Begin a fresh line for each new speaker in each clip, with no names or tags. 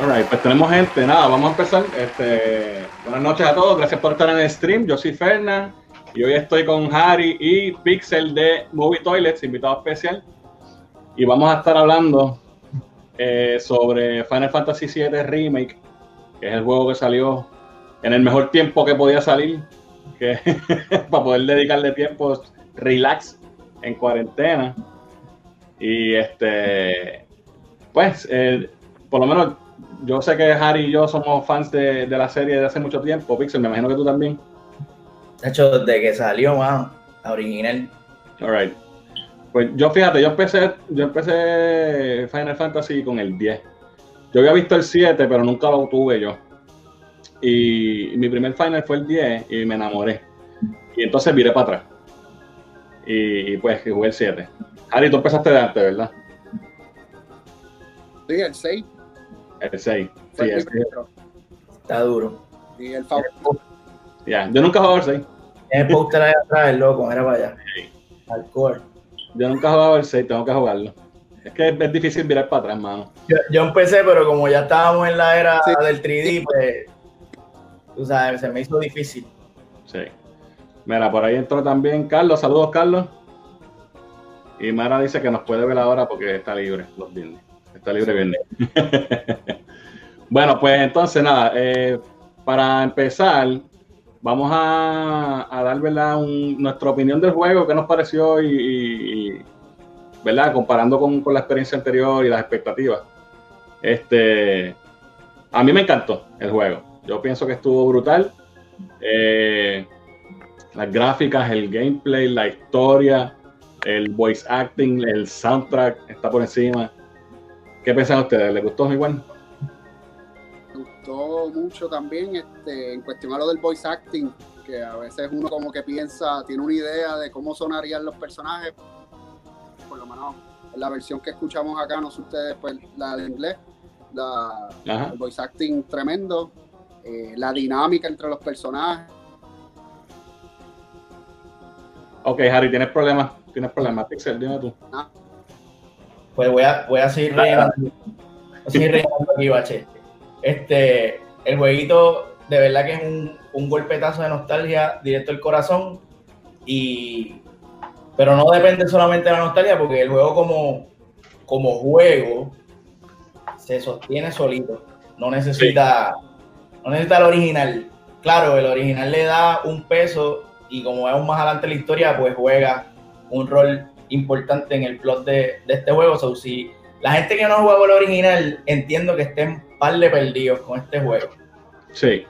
Alright, pues tenemos gente, nada, vamos a empezar. Este, buenas noches a todos, gracias por estar en el stream. Yo soy Fernan y hoy estoy con Harry y Pixel de Movie Toilets, invitado especial. Y vamos a estar hablando eh, sobre Final Fantasy VII Remake, que es el juego que salió en el mejor tiempo que podía salir, para poder dedicarle tiempo relax en cuarentena. Y este, pues, eh, por lo menos yo sé que Harry y yo somos fans de, la serie de hace mucho tiempo. Pixel, me imagino que tú también.
De hecho, desde que salió, man, la original.
Alright. Pues yo fíjate, yo empecé, yo empecé Final Fantasy con el 10. Yo había visto el 7, pero nunca lo tuve yo. Y, mi primer Final fue el 10 y me enamoré. Y entonces viré para atrás. Y, pues jugué el 7. Harry, tú empezaste de antes, ¿verdad?
Sí, el 6.
El 6.
Sí, el 6. Está duro.
Y el favor.
Ya, yo nunca he jugado el 6.
El póster ahí atrás, el loco, era para allá. Hardcore.
Yo nunca he jugado el 6, tengo que jugarlo. Es que es, difícil mirar para atrás, mano.
Yo, empecé, pero como ya estábamos en la era del 3D, pues. Tú sabes, se me hizo difícil.
Sí. Mira, por ahí entró también Carlos. Saludos, Carlos. Y Mara dice que nos puede ver ahora porque está libre los viernes. Libre viernes. bueno, pues entonces nada, eh, para empezar, vamos a, dar ¿verdad? nuestra opinión del juego, qué nos pareció y, ¿verdad? comparando con, la experiencia anterior y las expectativas. Este, a mí me encantó el juego. Yo pienso que estuvo brutal. Eh, las gráficas, el gameplay, la historia, el voice acting, el soundtrack está por encima. ¿Qué piensan ustedes? ¿Les gustó igual?
Me gustó mucho también este, en cuestión a lo del voice acting, que a veces uno como que piensa, tiene una idea de cómo sonarían los personajes, por lo menos en la versión que escuchamos acá, no sé ustedes, pues la de inglés, la, el voice acting tremendo, eh, la dinámica entre los personajes.
Ok, Harry, ¿tienes problemas? ¿Tienes problemas? Pixel, dime tú. Ah,
pues voy a, voy a seguir rellenando, aquí, Bache. Este, el jueguito de verdad que es un, un golpetazo de nostalgia directo al corazón y pero no depende solamente de la nostalgia porque el juego como, como juego se sostiene solito. No necesita no necesita el original. Claro el original le da un peso y como vemos más adelante en la historia pues juega un rol importante en el plot de, este juego. So, si la gente que no juega el original, entiendo que estén par de perdidos con este juego.
Sí.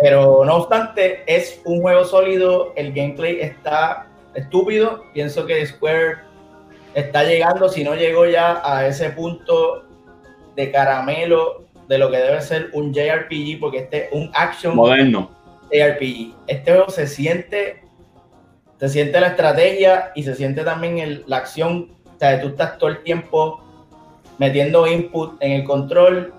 Pero no obstante, es un juego sólido, el gameplay está estúpido. Pienso que Square está llegando, si no llegó ya a ese punto de caramelo de lo que debe ser un JRPG, porque este es un action
moderno.
JRPG. Este juego se siente se siente la estrategia y se siente también la acción. O sea, tú estás todo el tiempo metiendo input en el control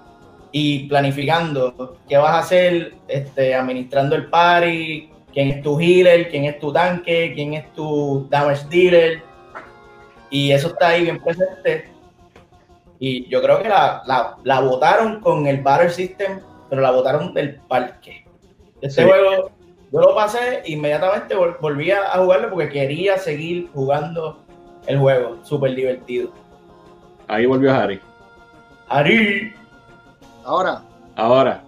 y planificando qué vas a hacer, este, administrando el party, quién es tu healer, quién es tu tanque, quién es tu damage dealer. Y eso está ahí bien presente. Y yo creo que la, la, la votaron con el Battle System, pero la votaron del parque. Este juego yo lo pasé inmediatamente volví a jugarlo porque quería seguir jugando el juego, súper divertido.
Ahí volvió Harry.
Harry.
Ahora.
Ahora.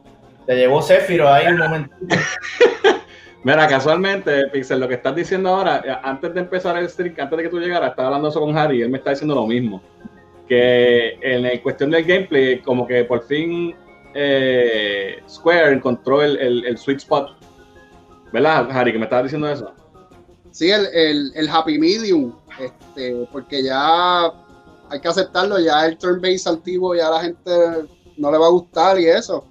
Te llevó Zephyro ahí un momento.
Mira, casualmente, Pixel, lo que estás diciendo ahora, eh, antes de empezar el stream, antes de que tú llegaras, estaba hablando eso con Harry y él me está diciendo lo mismo. Que en la cuestión del gameplay, como que por fin eh, Square encontró el, el sweet spot ¿Verdad, Harry, que me estabas diciendo eso?
Sí, el, el, happy medium, este, porque ya hay que aceptarlo, ya el turn base antiguo ya a la gente no le va a gustar y eso.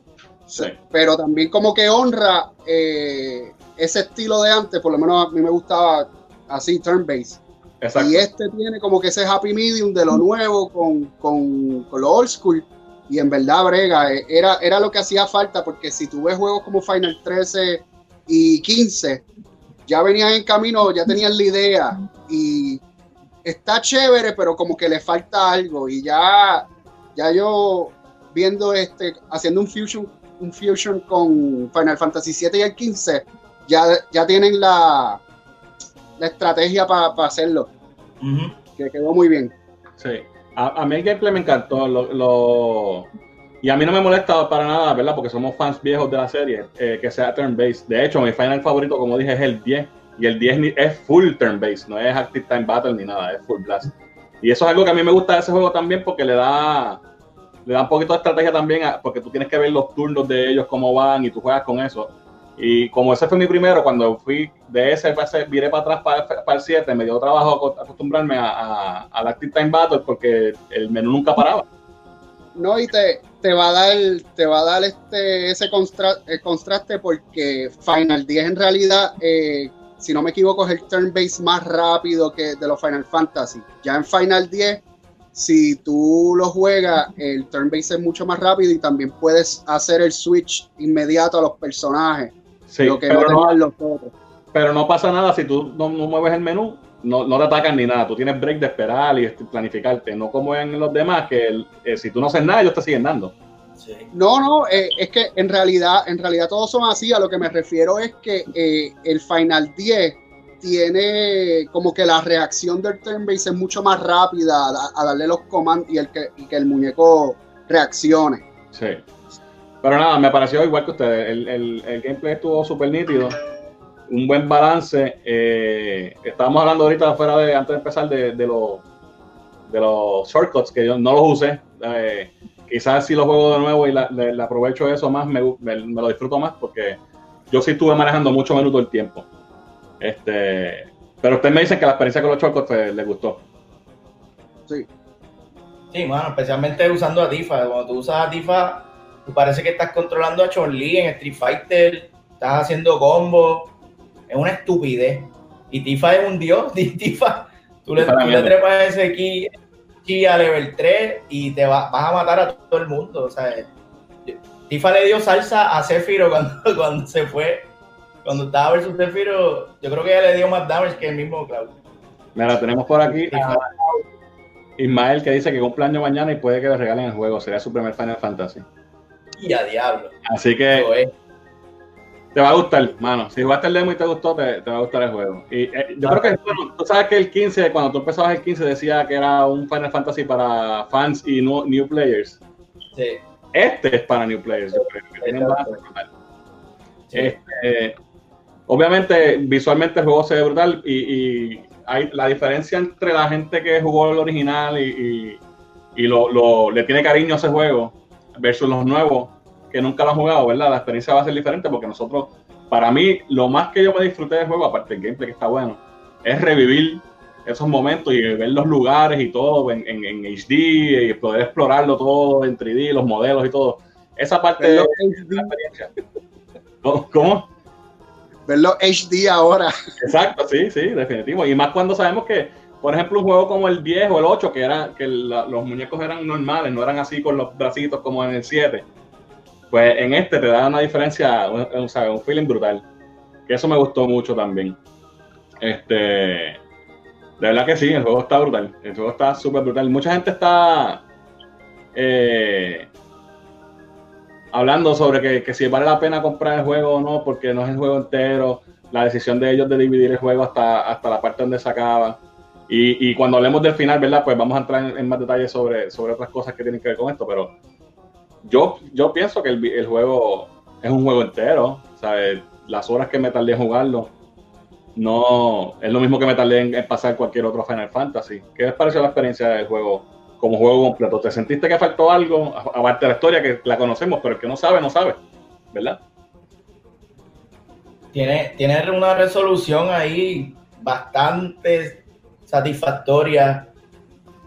Sí. Pero también como que honra eh, ese estilo de antes, por lo menos a mí me gustaba así, turn base. Exacto. Y este tiene como que ese happy medium de lo nuevo con, con, con, lo old school. Y en verdad, Brega, eh, era, era lo que hacía falta, porque si tú ves juegos como Final 13 y 15 ya venían en camino, ya tenían la idea y está chévere, pero como que le falta algo y ya, ya yo viendo este, haciendo un fusion, un fusion con Final Fantasy VII y el 15, ya, ya tienen la, la estrategia para hacerlo. Que quedó muy bien.
Sí. A, mí el gameplay me encantó. Lo, y a mí no me molesta para nada, ¿verdad? Porque somos fans viejos de la serie, eh, que sea turn-based. De hecho, mi final favorito, como dije, es el 10. Y el 10 es full turn-based, no es Active Time Battle ni nada, es full blast. Y eso es algo que a mí me gusta de ese juego también porque le da, le da un poquito de estrategia también, porque tú tienes que ver los turnos de ellos, cómo van y tú juegas con eso. Y como ese fue mi primero, cuando fui de ese, viré para atrás para, el 7, me dio trabajo acostumbrarme a, a, Active Time Battle porque el menú nunca paraba.
No, y te, te va a dar, te va a dar este, ese contraste porque Final 10 en realidad eh, si no me equivoco, es el turn base más rápido que de los Final Fantasy. Ya en Final 10, si tú lo juegas, el turn base es mucho más rápido y también puedes hacer el switch inmediato a los personajes.
Sí, lo que pero, no, los otros. pero no pasa nada si tú no, mueves el menú, no, no, te atacan ni nada. Tú tienes break de esperar y planificarte. No como en los demás, que eh, si tú no haces nada, ellos te siguen dando.
No, no, eh, es que en realidad, en realidad todos son así. A lo que me refiero es que eh, el Final 10 tiene como que la reacción del turn base es mucho más rápida a, darle los comandos y, el que, que el muñeco reaccione.
Sí. Pero nada, me pareció igual que ustedes. El, gameplay estuvo súper nítido. Un buen balance. Eh, estábamos hablando ahorita afuera de, antes de empezar, de, de los de los shortcuts que yo no los usé quizás si lo juego de nuevo y le, aprovecho eso más, me, lo disfruto más porque yo sí estuve manejando mucho menudo el tiempo. Este, pero usted me dice que la experiencia con los chocos pues, le gustó.
Sí. Sí, bueno, especialmente usando a Tifa. Cuando tú usas a Tifa, tú parece que estás controlando a Chun-Li en Street Fighter, estás haciendo combos. Es una estupidez. Y Tifa es un dios. Tifa, tú le, tú le trepas ese ki a level 3 y te vas a matar a todo el mundo. O sea, Tifa le dio salsa a Zephyro cuando, cuando se fue. Cuando estaba versus Zephyro, yo creo que ella le dio más damage que el mismo Cloud.
Mira, tenemos por aquí a Ismael que dice que cumpleaños mañana y puede que le regalen el juego. Sería su primer Final Fantasy.
Y a diablo.
Así que te va a gustar, mano. Si jugaste el demo y te gustó, te, va a gustar el juego. Y eh, yo creo que tú sabes que el 15, cuando tú empezabas el 15, decía que era un Final Fantasy para fans y no, new players.
Sí.
Este es para new players, yo creo. este, obviamente, visualmente el juego se ve brutal y, hay la diferencia entre la gente que jugó el original y, y lo, le tiene cariño a ese juego versus los nuevos que nunca lo han jugado, ¿verdad? La experiencia va a ser diferente porque nosotros, para mí, lo más que yo me disfruté del juego, aparte del gameplay que está bueno, es revivir esos momentos y ver los lugares y todo en, en, HD y poder explorarlo todo en 3D, los modelos y todo. Esa parte de, la experiencia. ¿Cómo?
Verlo HD ahora.
Exacto, sí, sí, definitivo. Y más cuando sabemos que, por ejemplo, un juego como el 10 o el 8, que, era, que los muñecos eran normales, no eran así con los bracitos como en el 7 pues en este te da una diferencia, un, un feeling brutal. Que eso me gustó mucho también. Este, de verdad que sí, el juego está brutal. El juego está súper brutal. Mucha gente está eh, hablando sobre que, si vale la pena comprar el juego o no, porque no es el juego entero. La decisión de ellos de dividir el juego hasta, hasta la parte donde se acaba. Y, cuando hablemos del final, ¿verdad? Pues vamos a entrar en, en, más detalles sobre, sobre otras cosas que tienen que ver con esto, pero yo, yo pienso que el, juego es un juego entero. Las horas que me tardé en jugarlo no es lo mismo que me tardé en, pasar cualquier otro Final Fantasy. ¿Qué les pareció la experiencia del juego como juego completo? ¿Te sentiste que faltó algo? Aparte de la historia que la conocemos, pero el que no sabe, no sabe, ¿verdad?
Tiene, tiene una resolución ahí bastante satisfactoria.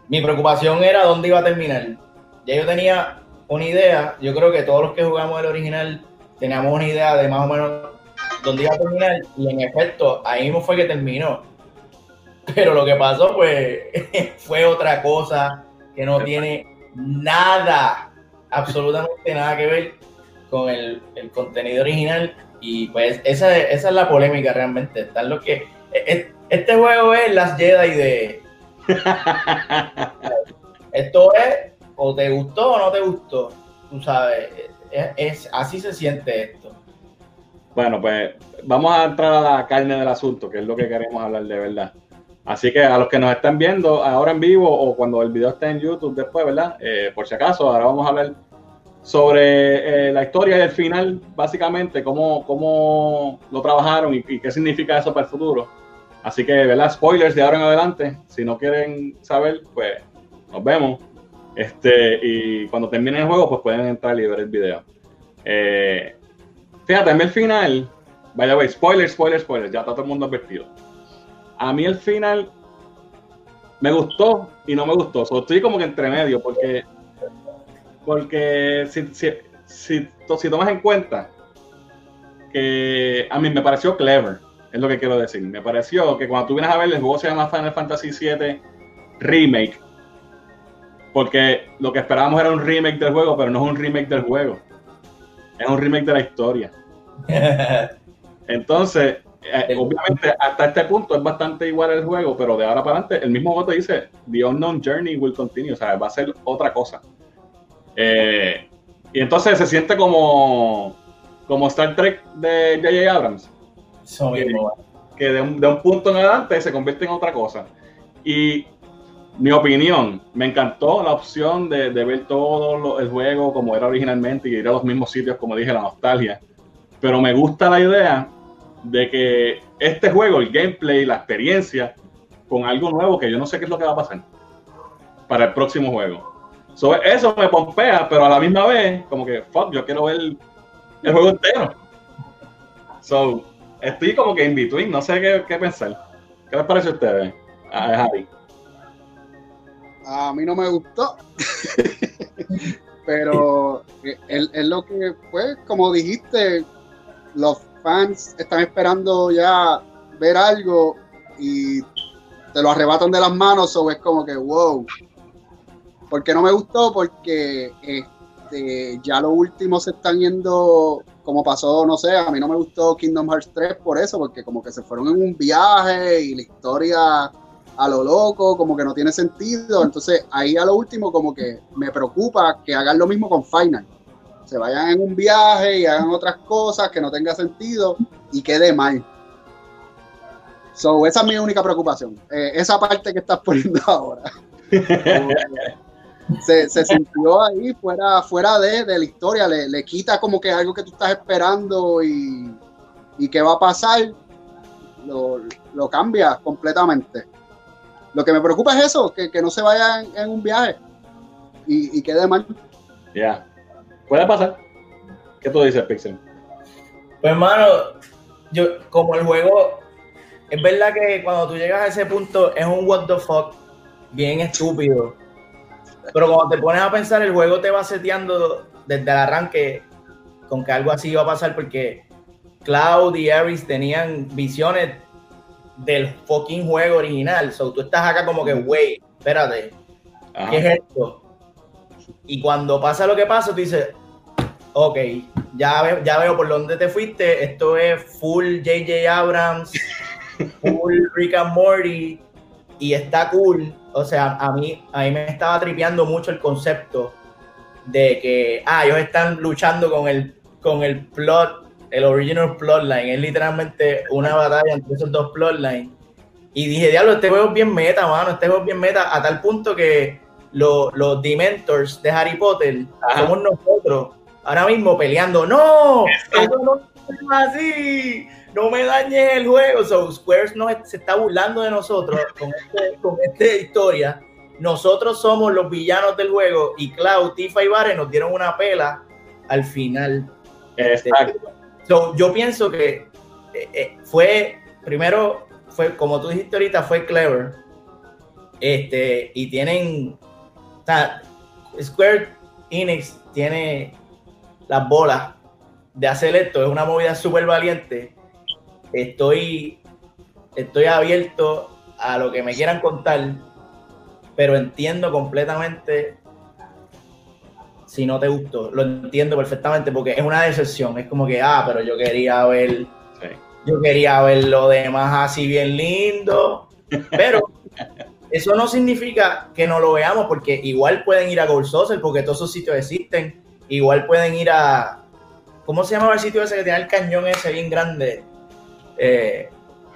Mi preocupación era dónde iba a terminar. Ya yo tenía una idea, yo creo que todos los que jugamos el original teníamos una idea de más o menos dónde iba a terminar y en efecto ahí mismo fue que terminó. Pero lo que pasó pues fue otra cosa que no tiene nada, absolutamente nada que ver con el, contenido original y pues esa, esa, es la polémica realmente. Está lo que, e, e, este juego es las Jedi de... Esto es o te gustó o no te gustó. tú sabes, es, así se siente esto.
Bueno, pues vamos a entrar a la carne del asunto, que es lo que queremos hablar de verdad. Así que a los que nos están viendo ahora en vivo o cuando el video esté en YouTube después, ¿verdad? Eh, por si acaso, ahora vamos a hablar sobre eh, la historia y el final, básicamente, cómo, cómo lo trabajaron y, y, qué significa eso para el futuro. Así que, ¿verdad? Spoilers de ahora en adelante. Si no quieren saber, pues nos vemos. Este, y cuando termine el juego, pues pueden entrar y ver el video. Eh, fíjate, en el final, vaya, way, spoiler, spoiler, spoiler, ya está todo el mundo advertido. A mí el final me gustó y no me gustó. estoy como que entre medio, porque, porque si, si, si, si tomas en cuenta que a mí me pareció clever, es lo que quiero decir. Me pareció que cuando tú vienes a ver el juego se llama Final Fantasy VII Remake, porque lo que esperábamos era un remake del juego, pero no es un remake del juego. Es un remake de la historia. Entonces, eh, obviamente, hasta este punto es bastante igual el juego, pero de ahora para adelante, el mismo voto dice: The Unknown Journey will continue. O sea, va a ser otra cosa. Eh, y entonces se siente como, como Star Trek de J.J. Abrams. que, que de, un, de un punto en adelante se convierte en otra cosa. Y mi opinión, me encantó la opción de, ver todo el juego como era originalmente y ir a los mismos sitios, como dije, la nostalgia. Pero me gusta la idea de que este juego, el gameplay, la experiencia, con algo nuevo que yo no sé qué es lo que va a pasar para el próximo juego. eso me pompea, pero a la misma vez, como que, fuck, yo quiero ver el, juego entero. So, estoy como que in between, no sé qué, pensar. ¿Qué les parece a ustedes, a Javi?
A mí no me gustó. Pero es, lo que, pues, como dijiste, los fans están esperando ya ver algo y te lo arrebatan de las manos, o es como que, wow. ¿Por qué no me gustó? Porque este, ya los últimos se están yendo, como pasó, no sé, a mí no me gustó Kingdom Hearts 3 por eso, porque como que se fueron en un viaje y la historia a lo loco, como que no tiene sentido. Entonces, ahí a lo último, como que me preocupa que hagan lo mismo con Final. Se vayan en un viaje y hagan otras cosas que no tenga sentido y quede mal. So, esa es mi única preocupación. Eh, esa parte que estás poniendo ahora. se, sintió ahí fuera, fuera de, la historia, le, quita como que algo que tú estás esperando y, y qué va a pasar, lo, lo cambia completamente. Lo que me preocupa es eso, que, no se vayan en un viaje y, quede mal.
Ya. Puede pasar. ¿Qué tú dices, Pixel?
Pues, hermano, yo, como el juego, es verdad que cuando tú llegas a ese punto es un what the fuck bien estúpido. Pero cuando te pones a pensar, el juego te va seteando desde el arranque con que algo así iba a pasar porque Cloud y Ares tenían visiones del fucking juego original. So tú estás acá como que, wey, espérate, ¿qué es esto? Y cuando pasa lo que pasa, tú dices, ok, ya, ya veo por dónde te fuiste. Esto es full JJ Abrams, full Rick and Morty, y está cool. O sea, a mí, a mí me estaba tripeando mucho el concepto de que, ah, ellos están luchando con el, con el plot el original plotline. Es literalmente una batalla entre esos dos plotlines. Y dije, diablo, este juego es bien meta, mano. Este juego es bien meta, a tal punto que los, los Dementors de Harry Potter somos nosotros ahora mismo peleando. ¡No! Eso no es así. No me dañes el juego. So, Squares no, se está burlando de nosotros con, este, con esta historia. Nosotros somos los villanos del juego y Cloud, Tifa y Vare nos dieron una pela al final.
Exacto
yo pienso que eh, eh, fue, primero, fue como tú dijiste ahorita, fue clever. Este, y tienen, Square Enix tiene las bolas de hacer esto, es una movida súper valiente. Estoy, estoy abierto a lo que me quieran contar, pero entiendo completamente si no te gustó. Lo entiendo perfectamente porque es una decepción. Es como que, ah, pero yo quería ver, yo quería ver lo demás así bien lindo. Pero eso no significa que no lo veamos porque igual pueden ir a Gold Saucer porque todos esos sitios existen igual pueden ir a. ¿Cómo se llamaba el sitio ese que tenía el cañón ese bien grande? Eh,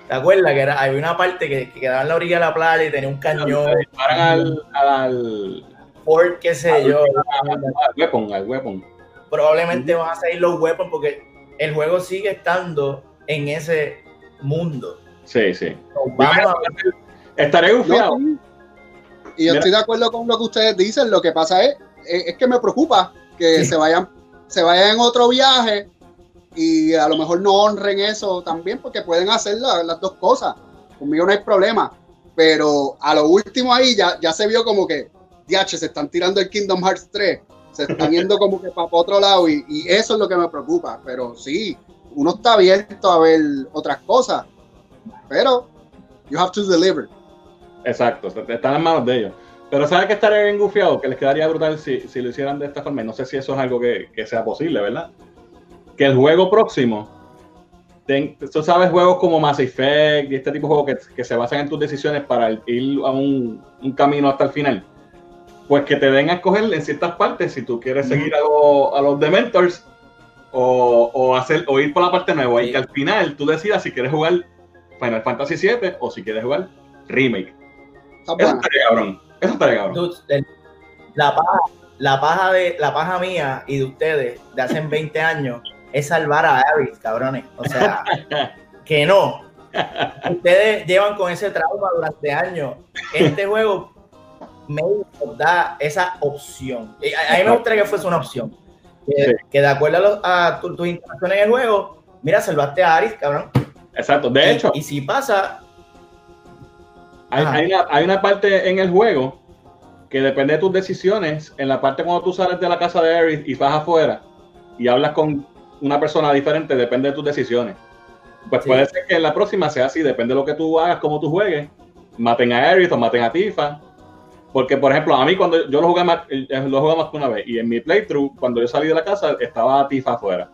¿Te acuerdas? Que era, había una parte que, que, quedaba en la orilla de la playa y tenía un cañón.
Disparan al, al,
Por qué sé yo.
al weapon, al weapon.
Probablemente van a salir los weapons porque el juego sigue estando en ese mundo.
Sí, sí.
Vamos a ver.
Estaré gufiado.
Y yo
Mira.
estoy de acuerdo con lo que ustedes dicen. Lo que pasa es, es, es que me preocupa que
Sí.
se vayan, se vayan en otro viaje y a lo mejor no honren eso también, porque pueden hacer la- las dos cosas. Conmigo no hay problema. Pero a lo último ahí ya, ya se vio como que, diache, se están tirando el Kingdom Hearts 3. Se están yendo como que para otro lado y, eso es lo que me preocupa. Pero sí, uno está abierto a ver otras cosas. Pero you have to deliver.
Exacto, están en manos de ellos. Pero ¿sabes que estaría bien gufiado? Que les quedaría brutal si, lo hicieran de esta forma. Y no sé si eso es algo que, sea posible, ¿verdad? Que el juego próximo, tú sabes, juegos como Mass Effect y este tipo de juegos que, se basan en tus decisiones para ir a un camino hasta el final. Pues que te den a escoger en ciertas partes si tú quieres seguir a, lo- a los Dementors o, o, hacer, o ir por la parte nueva. Y que al final tú decidas si quieres jugar Final Fantasy VII o si quieres jugar Remake.
Está
Eso estaría cabrón. Eso estaría cabrón.
La paja, la paja de la paja mía y de ustedes de hace 20 años es salvar a Aris, cabrones. O sea, que no. Ustedes llevan con ese trauma durante años. Este juego me da esa opción. A, a mí me gustaría que fuese una opción. Que,
Sí.
que de acuerdo a, los- a tu- tus interacciones en el juego, mira, salvaste a Aris, cabrón.
Exacto. De
Y-
hecho,
y, si pasa,
hay, una, hay una parte en el juego que depende de tus decisiones. En la parte cuando tú sales de la casa de Aerith y vas afuera y hablas con una persona diferente, depende de tus decisiones. Pues
Sí.
puede ser que en la próxima sea así, depende de lo que tú hagas, cómo tú juegues. Maten a Aerith o maten a Tifa. Porque, por ejemplo, a mí cuando yo lo jugué más, eh, lo jugué más que una vez, y en mi playthrough, cuando yo salí de la casa, estaba Tifa afuera.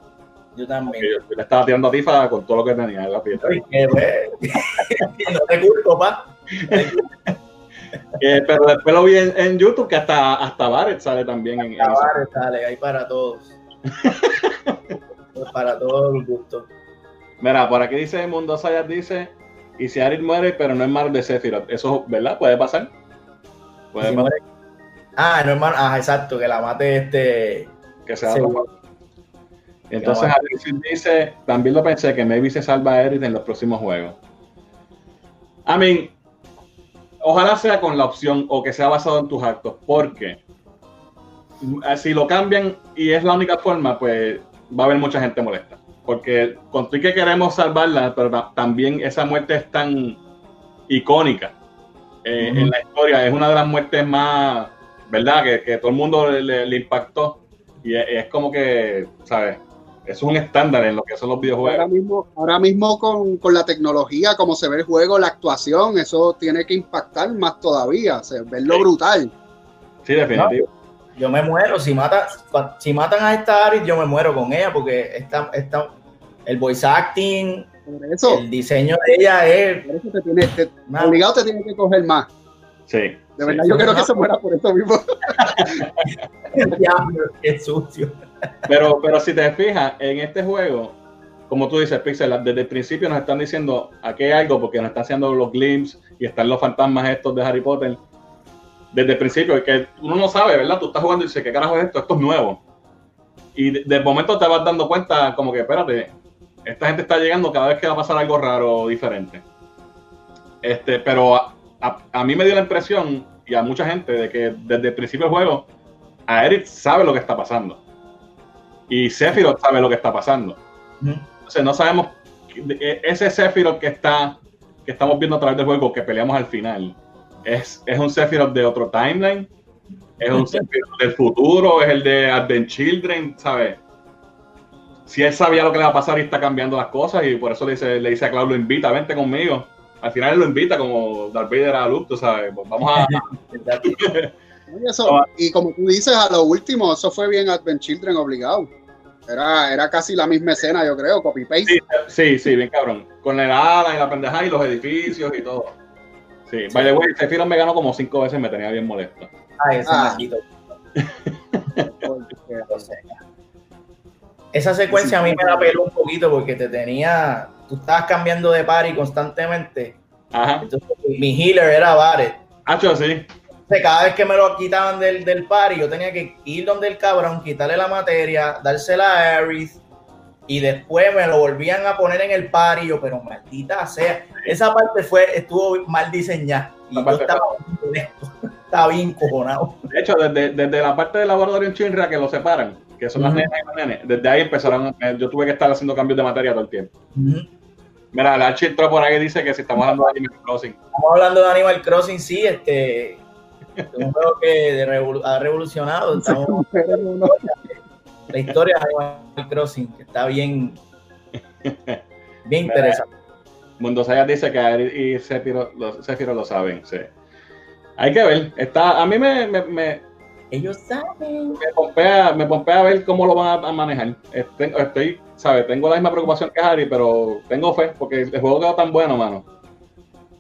yo también.
Yo le estaba tirando a Tifa con todo lo que tenía en la fiesta.
No te culpo, pa.
Eh, pero después lo vi en, en YouTube que hasta, hasta Barrett sale también en, en.
Acabar, dale, hay para todos. para todos los gustos.
Mira, por aquí dice Mundo Sayas dice, y si Arit muere, pero no es malo de Sephiroth. Eso, ¿verdad? Puede pasar. Puede
Si
pasar
muere- Ah, no, hermano. Ah, exacto, que la mate este.
que sea
Sí.
Entonces Alexis dice, también lo pensé, que maybe se salva a Aerith en los próximos juegos. I mean, ojalá sea con la opción o que sea basado en tus actos, porque eh, si lo cambian y es la única forma, pues va a haber mucha gente molesta. Porque con y que queremos salvarla, pero ta- también esa muerte es tan icónica eh,
Ujú.
en la historia. Es una de las muertes más, ¿verdad? Que, que todo el mundo le, le- le impactó. Y es, es como que, ¿sabes? Es un estándar en lo que son los
Ahora
videojuegos.
mismo, ahora mismo con, con la tecnología, como se ve el juego, la actuación, eso tiene que impactar más todavía, o sea, verlo
Sí.
brutal.
Sí, definitivo.
Yo me muero. Si, mata, si matan a esta Aris, yo me muero con ella porque esta, esta, el voice acting,
Por eso,
el diseño de ella es.
por eso te tiene, te- obligado te tiene que coger más.
Sí.
De
sí.
verdad, yo quiero que se muera por eso mismo.
Diablo, qué sucio.
Pero, pero si te fijas, en este juego, como tú dices, Pixel, desde el principio nos están diciendo aquí hay algo, porque nos están haciendo los glimpses y están los fantasmas estos de Harry Potter. Desde el principio, que uno no sabe, ¿verdad? Tú estás jugando y dices, ¿qué carajo es esto? Esto es nuevo. Y de, de momento te vas dando cuenta, como que, espérate, esta gente está llegando cada vez que va a pasar algo raro o diferente. Este, pero a, a- a mí me dio la impresión, y a mucha gente, de que desde el principio del juego, a Eric sabe lo que está pasando. Y Sephiroth sabe lo que está pasando. Entonces no sabemos e- ese Sephiroth que está que estamos viendo a través del juego que peleamos al final es, es un Sephiroth de otro timeline es un Sephiroth del futuro es el de Advent Children ¿sabes? Si él sabía lo que le va a pasar y está cambiando las cosas y por eso le dice, le dice a Cloud lo invita, vente conmigo al final él lo invita como Darth Vader a Luke, tú sabes, pues vamos a
Y, eso, y como tú dices, a lo último, eso fue bien Advent Children obligado. Era, era casi la misma escena, yo creo, copy-paste.
Sí, sí, sí, bien cabrón. Con el ala y la pendeja y los edificios y todo. Sí, by the way, Sephiroth me ganó como cinco veces, me tenía bien molesto.
Ay, ese
Ah.
Esa secuencia a mí me la peló un poquito porque te tenía, tú estabas cambiando de party constantemente.
Ajá.
Entonces, mi healer era Barret.
Hacho, sí.
cada vez que me lo quitaban del, del party, yo tenía que ir donde el cabrón, quitarle la materia, dársela a Aerith, y después me lo volvían a poner en el party. Yo, pero maldita sea, esa parte fue, estuvo mal diseñada. Y yo estaba, estaba bien cojonado.
De hecho, desde, desde la parte del laboratorio en Chinra que lo separan, que son las nenas y los nenes, desde ahí empezaron, eh, yo tuve que estar haciendo cambios de materia todo el tiempo. Mira, la entró por ahí dice que si estamos hablando de Animal Crossing.
Estamos hablando de Animal Crossing, sí, este, un juego que ha revolucionado. la historia de Animal Crossing, que está bien, bien interesante.
Mundo Sayas dice que Ari y Sephiroth lo, lo saben, sí. Hay que ver. Está, a mí me, me,
ellos saben.
Me pompea, me a ver cómo lo van a, manejar. Estoy, estoy, ¿sabes? Tengo la misma preocupación que Harry, pero tengo fe, porque el juego quedó tan bueno, mano.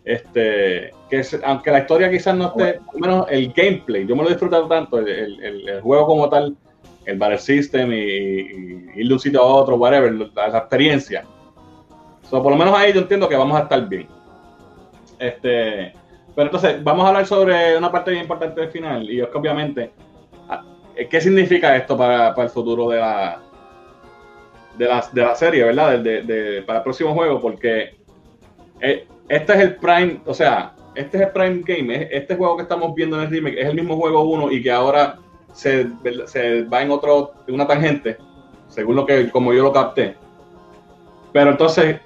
Este, que aunque la historia quizás no esté, al menos el gameplay, yo me lo he disfrutado tanto, el, juego como tal, el Battle System y, ir de un sitio a otro, whatever, la, experiencia. So, por lo menos ahí yo entiendo que vamos a estar bien. Este, pero entonces, vamos a hablar sobre una parte bien importante del final, y es que obviamente, ¿qué significa esto para, el futuro de la, de la, serie, verdad? De, para el próximo juego, porque eh, este es el Prime, o sea, este es el Prime Game, este juego que estamos viendo en el remake es el mismo juego 1 y que ahora se, se va en otro, en una tangente, según lo que, como yo lo capté. Pero entonces,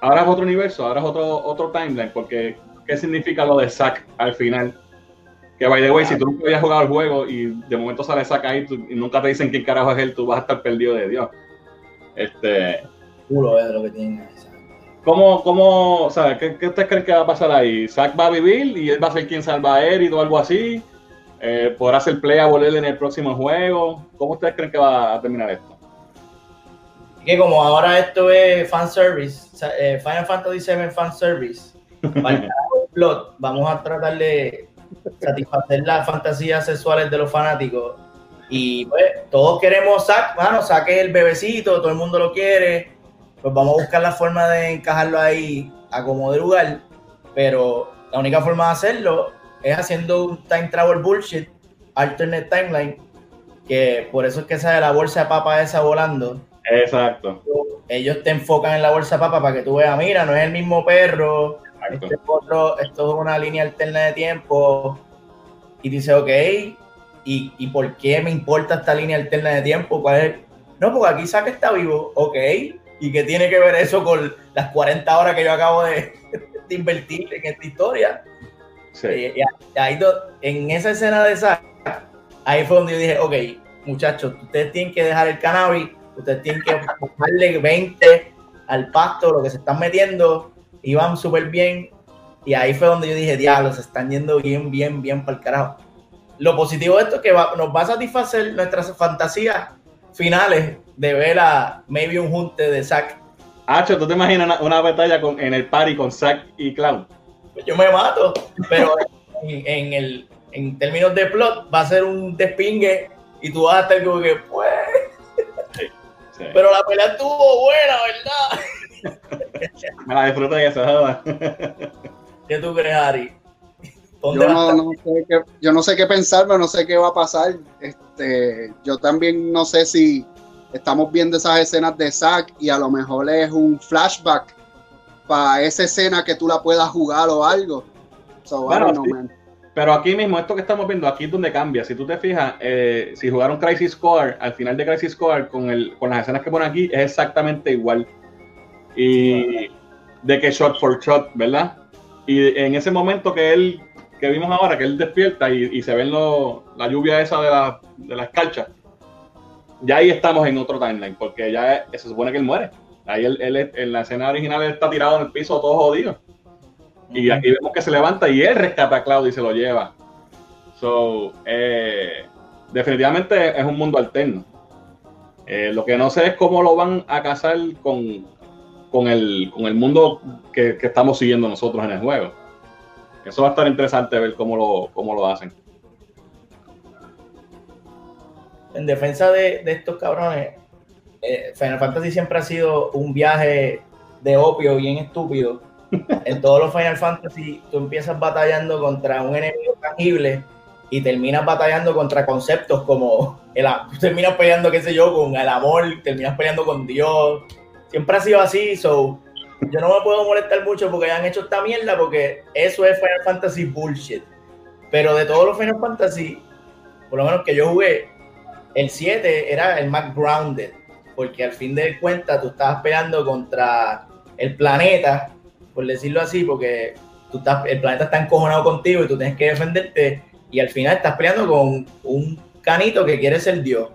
ahora es otro universo, ahora es otro, otro timeline, porque ¿qué significa lo de Zack al final? Que by the way, si tú nunca habías jugado el juego y de momento sale Zack ahí y nunca te dicen quién carajo es él, tú vas a estar perdido de Dios. Este.
Culo es lo que tiene.
¿Cómo, cómo, o sea, ¿qué, ¿qué ustedes creen que va a pasar ahí? ¿Zack va a vivir y él va a ser quien salva a Eric o algo así? Eh, ¿Podrá hacer play a volver en el próximo juego? ¿Cómo ustedes creen que va a terminar esto?
Que como ahora esto es fanservice, eh, Final Fantasy VII fanservice, plot, vamos a tratar de satisfacer las fantasías sexuales de los fanáticos. Y pues todos queremos bueno, Zack es el bebecito, todo el mundo lo quiere. Pues vamos a buscar la forma de encajarlo ahí a como de lugar. Pero la única forma de hacerlo es haciendo un time travel bullshit, alternate timeline, que por eso es que sale la bolsa de papa esa volando.
Exacto.
Ellos te enfocan en la bolsa de papa para que tú veas, mira, no es el mismo perro, este otro, esto es una línea alterna de tiempo. Y dice, ok, ¿y, ¿y por qué me importa esta línea alterna de tiempo? ¿Cuál es? No, porque aquí saca está vivo, ok. ¿Y qué tiene que ver eso con las 40 horas que yo acabo de, de invertir en esta historia? Eh, ahí, en esa escena de esa, ahí fue donde yo dije, ok, muchachos, ustedes tienen que dejar el cannabis, ustedes tienen que darle 20 al pasto, lo que se están metiendo, iban súper bien. Y ahí fue donde yo dije, diablo, se están yendo bien, bien, bien para el carajo. Lo positivo de esto es que nos va a satisfacer nuestras fantasías finales de ver a maybe un junte de Zack.
Hacho, ¿tú te imaginas una, batalla con, en el party con Zack y Clown?
yo me mato, pero en, el, en términos de plot va a ser un despingue y tú vas a estar como que, pues... Pero la pelea estuvo buena,
¿verdad? Me la disfruto y eso.
¿Qué tú crees, Ari?
Yo no, sé qué, yo no sé qué pensar, pero no sé qué va a pasar. Este, yo también no sé si estamos viendo esas escenas de Zack y a lo mejor es un flashback para esa escena que tú la puedas jugar o algo.
Pero aquí mismo, esto que estamos viendo, aquí es donde cambia. Si tú te fijas, eh, si jugaron Crisis Core, al final de Crisis Core, con, el, con las escenas que ponen aquí, es exactamente igual. Y de que shot for shot, ¿verdad? Y en ese momento que él, que vimos ahora, que él despierta y, se ven la lluvia esa de la, de la escarcha, ya ahí estamos en otro timeline, porque ya se supone que él muere. Ahí él, en la escena original está tirado en el piso todo jodido. Y aquí vemos que se levanta y él rescata a Claudio y se lo lleva. So, eh, definitivamente es un mundo alterno. Eh, lo que no sé es cómo lo van a casar con, con, el, mundo que, estamos siguiendo nosotros en el juego. Eso va a estar interesante ver cómo lo, cómo lo hacen.
en defensa de, estos cabrones, eh, Final Fantasy siempre ha sido un viaje de opio bien estúpido. En todos los Final Fantasy tú empiezas batallando contra un enemigo tangible y terminas batallando contra conceptos como el, terminas peleando, qué sé yo, con el amor, terminas peleando con Dios. Siempre ha sido así, so yo no me puedo molestar mucho porque han hecho esta mierda porque eso es Final Fantasy bullshit. Pero de todos los Final Fantasy, por lo menos que yo jugué, el 7 era el más grounded, porque al fin de cuentas tú estabas peleando contra el planeta, por decirlo así, porque tú estás, el planeta está encojonado contigo y tú tienes que defenderte, y al final estás peleando con un canito que quiere ser Dios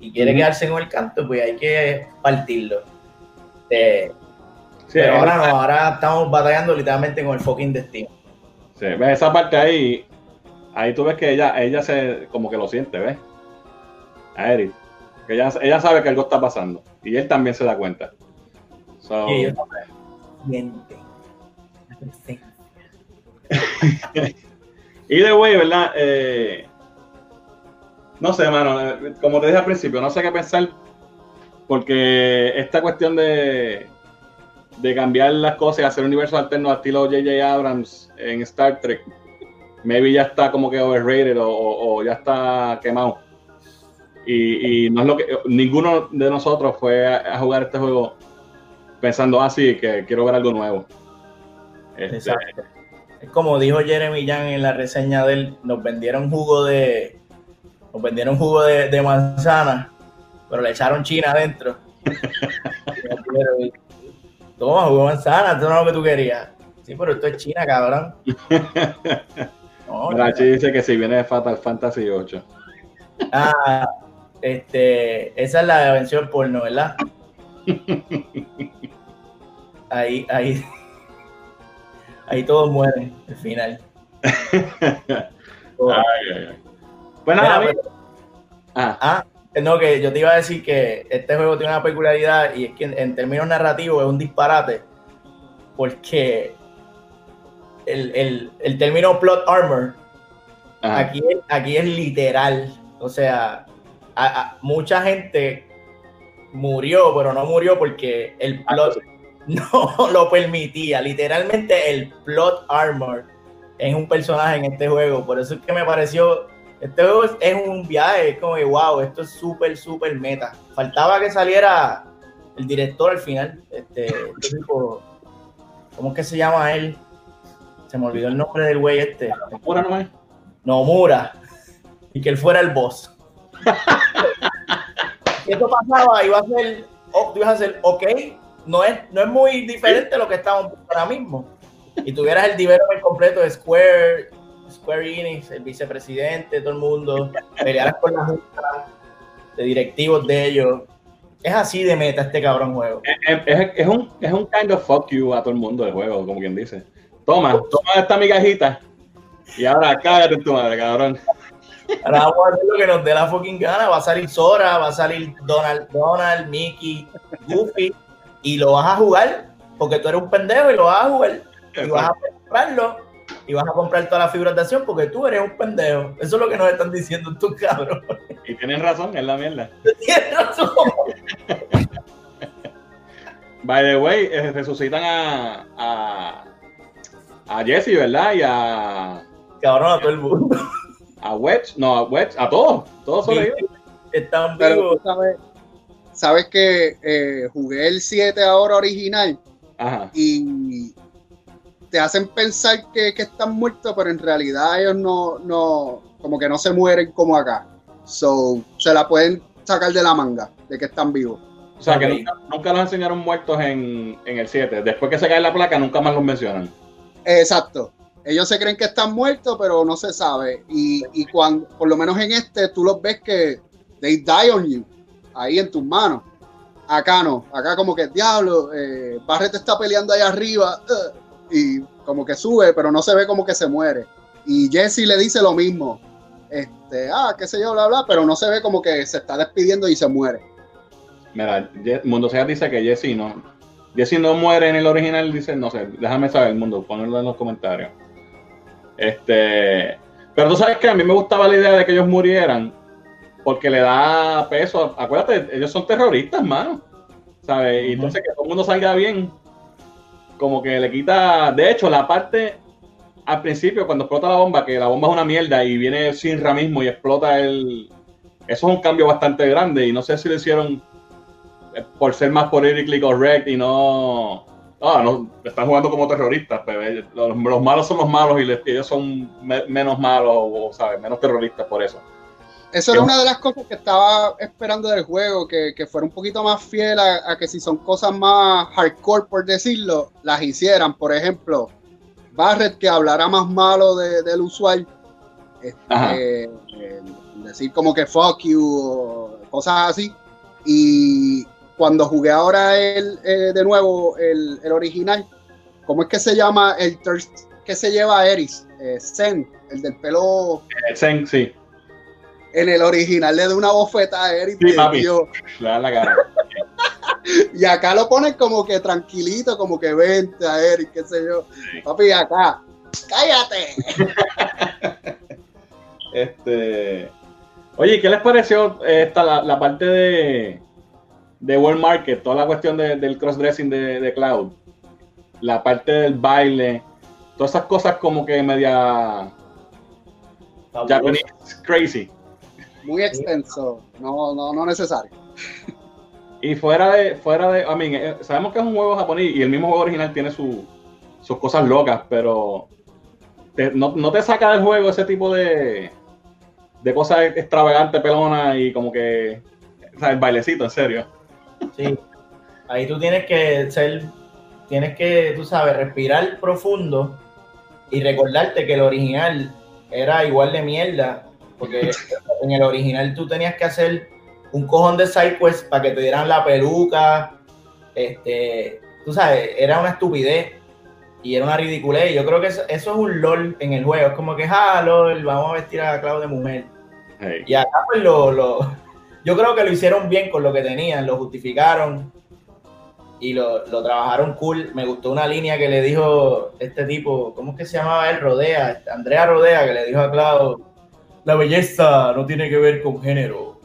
y quiere quedarse con el canto, pues hay que partirlo. Eh, pero ahora no, ahora estamos batallando literalmente con el fucking destino.
Sí, ves esa parte ahí, ahí tú ves que ella, ella se, como que lo siente, ¿ves? A Eric. Que ella, ella sabe que algo está pasando. Y él también se da cuenta. So, y y de güey, ¿verdad? Eh, no sé, mano. Eh, como te dije al principio, no sé qué pensar. Porque esta cuestión de, de cambiar las cosas y hacer un universo alterno al estilo J.J. Abrams en Star Trek, maybe ya está como que overrated o, ya está quemado. Y, no es lo que ninguno de nosotros fue a, jugar este juego pensando así ah, que quiero ver algo nuevo.
Este, Exacto. Es como dijo Jeremy Yang en la reseña de él, nos vendieron jugo de nos vendieron jugo de, de manzana, pero le echaron china adentro. Toma, jugo manzana, esto no es lo que tú querías. Sí, pero esto es China, cabrón.
No, dice que si viene de Fatal Fantasy 8.
Ah, este, esa es la vención porno, ¿verdad? Ahí, ahí, ahí todos mueren al final.
Bueno,
ah. ah. No, que yo te iba a decir que este juego tiene una peculiaridad y es que en, términos narrativos es un disparate porque el, término plot armor aquí, aquí es literal. O sea, mucha gente murió, pero no murió porque el plot no lo permitía. Literalmente el plot armor es un personaje en este juego. Por eso es que me pareció. Este juego es, un viaje, es como que wow, esto es súper, súper meta. Faltaba que saliera el director al final. Este, este ¿Cómo es que se llama él? Se me olvidó el nombre del güey este.
¿Nomura no es?
Nomura. Y que él fuera el boss. si esto pasaba, iba a ser, ibas a ser ok, no es, no es muy diferente a lo que estamos ahora mismo. Y tuvieras el developer completo de Square, Square Enix, el vicepresidente, todo el mundo, pelearas con la junta de directivos de ellos. Es así de meta este cabrón juego.
Es, un, es un kind of fuck you a todo el mundo del juego, como quien dice. Toma, toma esta migajita y ahora cállate tu madre, cabrón.
Ahora vamos a hacer lo que nos dé la fucking gana. Va a salir Sora, va a salir Donald, Donald, Mickey, Goofy, y lo vas a jugar porque tú eres un pendejo y lo vas a jugar. Y vas a comprarlo y vas a comprar todas las figuras de acción porque tú eres un pendejo. Eso es lo que nos están diciendo estos cabros.
Y tienen razón, es la mierda.
Tienes razón.
By the way, eh, resucitan a, a, a Jesse, ¿verdad? Y a.
Cabrón, a todo el mundo.
A Wedge, no, a Wedge, a todos. Todos sobreviven.
Están vivos.
Sabes, sabes, que eh, jugué el 7 ahora original. Ajá. Y te hacen pensar que, que, están muertos, pero en realidad ellos no, no, como que no se mueren como acá. So, se la pueden sacar de la manga de que están vivos.
O sea, que nunca, nunca, los enseñaron muertos en, en el 7. Después que se cae la placa, nunca más los mencionan.
Exacto. Ellos se creen que están muertos, pero no se sabe. Y, y cuando, por lo menos en este, tú los ves que they die on you, ahí en tus manos. Acá no, acá como que diablo, eh, Barret está peleando ahí arriba. Uh, y como que sube, pero no se ve como que se muere. Y Jesse le dice lo mismo. Este, ah, qué sé yo, bla, bla, pero no se ve como que se está despidiendo y se muere.
Mira, Mundo Sea dice que Jesse no. Jesse no muere en el original, dice, no sé, déjame saber el mundo, ponerlo en los comentarios. Este, pero tú sabes que a mí me gustaba la idea de que ellos murieran, porque le da peso. Acuérdate, ellos son terroristas, mano. ¿Sabes? Y entonces que todo el mundo salga bien, como que le quita. De hecho, la parte al principio, cuando explota la bomba, que la bomba es una mierda y viene sin mismo y explota el. Eso es un cambio bastante grande y no sé si lo hicieron eh, por ser más politically correct y no. Ah, no, están jugando como terroristas, pero los, malos son los malos y, ellos son menos malos o, ¿sabes? Menos terroristas por eso.
Eso era una de las cosas que estaba esperando del juego, que, fuera un poquito más fiel a, que si son cosas más hardcore, por decirlo, las hicieran. Por ejemplo, Barrett que hablará más malo del usuario, este, decir como que fuck you, cosas así. Y cuando jugué ahora el, eh, de nuevo el, original, ¿cómo es que se llama el que se lleva a Eris? Eh, Zen, el del pelo.
Eh, Zen, sí
en el original le da una bofeta a Eric. Sí, papi. Le da la cara. y acá lo ponen como que tranquilito, como que vente a Eric, qué sé yo. Papi, acá, cállate.
este. Oye, ¿qué les pareció esta, la, parte de, de World Market, toda la cuestión del crossdressing de, de Cloud? La parte del baile, todas esas cosas como que media Japanese crazy
muy extenso, no, no, no necesario.
Y fuera de, fuera de, I mean, eh, sabemos que es un juego japonés y el mismo juego original tiene sus cosas locas, pero no, te saca del juego ese tipo de, de cosas extravagantes, pelona y como que, o sea, el bailecito, en serio.
Sí, ahí tú tienes que ser, tienes que, tú sabes, respirar profundo y recordarte que el original era igual de mierda porque en el original tú tenías que hacer un cojón de sidequests para que te dieran la peluca. Este, tú sabes, era una estupidez y era una ridiculez. Yo creo que eso, es un LOL en el juego. Es como que, ah, LOL, vamos a vestir a Cloud de mujer. Y acá, pues, lo, lo, yo creo que lo hicieron bien con lo que tenían, lo justificaron y lo, lo, trabajaron cool. Me gustó una línea que le dijo este tipo, ¿cómo es que se llamaba él? Rodea, Andrea Rodea, que le dijo a Cloud la belleza no tiene que ver con género.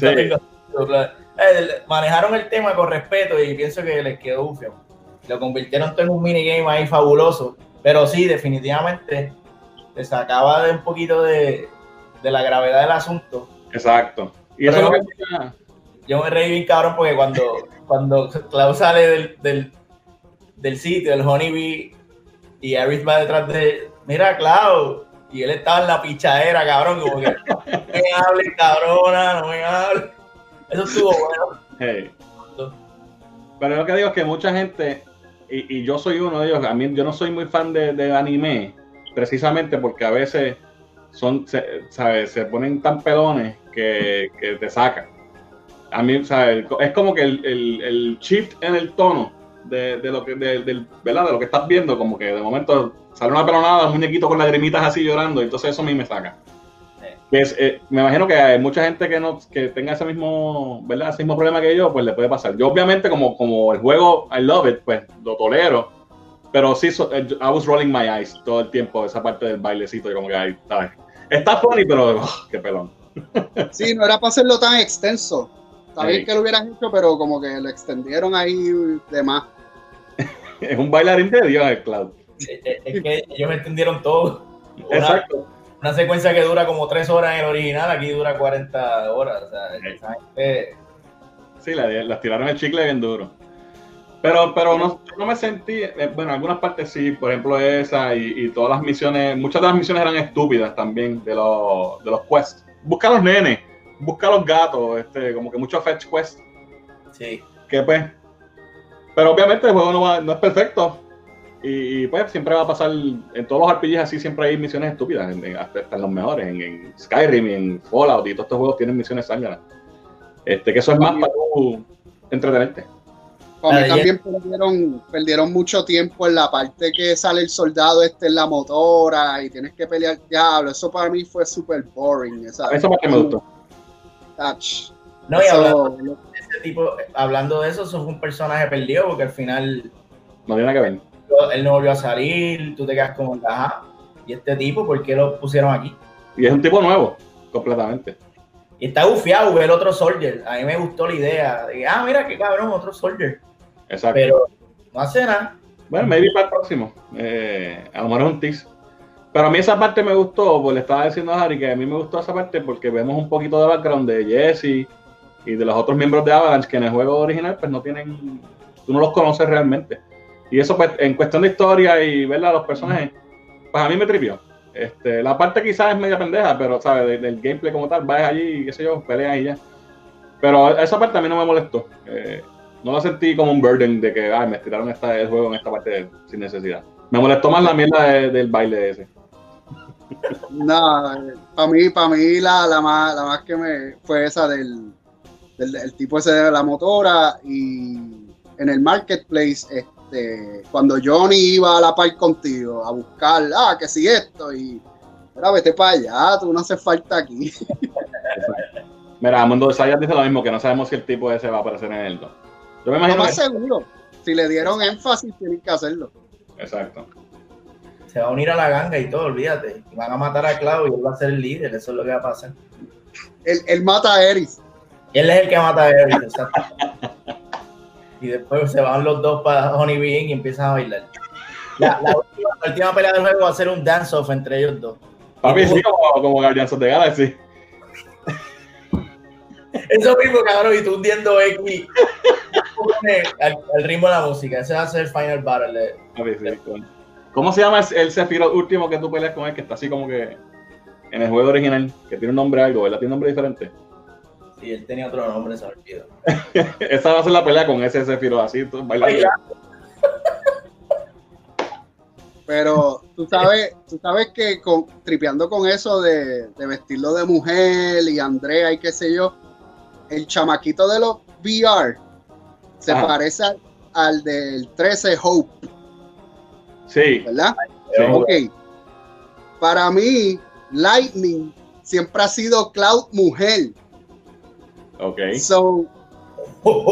Eh, manejaron el tema con respeto y pienso que les quedó ufio. Lo convirtieron en un minigame ahí fabuloso. Pero sí, definitivamente se sacaba de un poquito de, la gravedad del asunto.
Exacto.
Y eso yo me reí bien cabrón porque cuando, cuando Klaus sale del, del, sitio, el Honeybee, y Aris va detrás de. Mira, Klaus, y él estaba en la pichadera, cabrón, como que no me hable, cabrona, no me hable. Eso estuvo bueno.
Pero lo que digo es que mucha gente, y, yo soy uno de ellos, a mí yo no soy muy fan de, anime, precisamente porque a veces son, se, ¿sabes? se ponen tan pelones que, te sacan. A mí, ¿sabes? Es como que el, el, shift en el tono de, lo que, de, ¿verdad? de lo que estás viendo, como que de momento sale una pelonada, un muñequito con lagrimitas así llorando, entonces eso a mí me saca. Eh, me imagino que hay mucha gente que no que tenga ese mismo, ¿verdad? Ese mismo problema que yo, pues le puede pasar. Yo obviamente como, como el juego I love it, pues lo tolero, pero sí, eh, I was rolling my eyes todo el tiempo, esa parte del bailecito y como que ahí está. Está funny, pero oh, qué pelón.
Sí, no era para hacerlo tan extenso. Está bien que lo hubieran hecho, pero como que lo extendieron ahí de más.
es un bailarín de Dios el Cloud.
Es que ellos entendieron todo. Exacto. Una secuencia que dura como tres horas en el original, aquí dura 40 horas. O sea,
Sí, las tiraron el chicle bien duro. Pero, pero no, no me sentí, eh, bueno, algunas partes sí, por ejemplo esa y, todas las misiones, muchas de las misiones eran estúpidas también de los, de los quests. Busca a los nenes, busca a los gatos, este, como que mucho fetch quest.
Sí.
Que pues, pero obviamente el juego no, no es perfecto, y, pues siempre va a pasar, en todos los RPGs así siempre hay misiones estúpidas, hasta en los mejores, en, Skyrim y en Fallout y todos estos juegos tienen misiones sangras. Este, que eso es más para tú entretenerte.
Mí también perdieron, perdieron mucho tiempo en la parte que sale el soldado este en la motora y tienes que pelear diablo. Eso para mí fue súper boring. Eso
para que me gustó.
No, y hablando, de ese tipo, hablando de eso, sos un personaje perdido porque al final...
No tiene nada que ver
él no volvió a salir, tú te quedas como, ajá, y este tipo, ¿por qué lo pusieron aquí?
Y es un tipo nuevo, completamente.
Y está gufiado ver otro Soldier. A mí me gustó la idea. De, ah, mira qué cabrón, otro Soldier.
Exacto.
Pero no hace nada.
Bueno, maybe para el próximo. Eh, a lo mejor es un tease. Pero a mí esa parte me gustó, pues le estaba diciendo a Harry que a mí me gustó esa parte porque vemos un poquito de background de Jesse y de los otros miembros de Avalanche que en el juego original pues no tienen, tú no los conoces realmente. Y eso pues en cuestión de historia y verla los personajes, pues a mí me tripió. Este, la parte quizás es media pendeja, pero sabes, del, gameplay como tal, vas allí, qué sé yo, peleas y ya. Pero esa parte a mí no me molestó. Eh, no la sentí como un burden de que ay, me estiraron esta, el juego en esta parte sin necesidad. Me molestó más la mierda del baile ese.
No, para mí, para mí la, la, más, la más que me fue esa del, del, tipo ese de la motora y en el marketplace, este, cuando Johnny iba a la par contigo a buscar, ah, que si esto, y mira, vete para allá, tú no haces falta aquí.
Mira, Mundo de Sayas dice lo mismo, que no sabemos si el tipo ese va a aparecer en el 2.
Yo me imagino. más seguro, si le dieron énfasis, tienen que hacerlo.
Exacto.
Se va a unir a la ganga y todo, olvídate. Van a matar a Clau y él va a ser el líder, eso es lo que va a pasar.
Él, él mata a Eris.
Él es el que mata a Eris, exacto. y después se van los dos para Honey Bean y empiezan a bailar. La, última, pelea del juego va a ser un dance-off entre ellos dos.
Papi, sí, como, como Guardians of the Galaxy.
Eso mismo, cabrón, y tú hundiendo X al, ritmo de la música. Ese va a ser el final battle.
¿Cómo se llama el Sephiroth último que tú peleas con él? Que está así como que en el juego original, que tiene un nombre algo, ¿verdad? Tiene un nombre diferente.
Sí, él tenía otro nombre, se olvidó.
Esa va a ser la pelea con ese Sephiroth así, bailando.
Pero tú sabes, tú sabes que con, tripeando con eso de, de vestirlo de mujer y Andrea y qué sé yo, el chamaquito de los VR se parece al del 13 Hope.
Sí.
¿Verdad? Ok. Para mí, Lightning siempre ha sido Cloud mujer.
Ok.
So,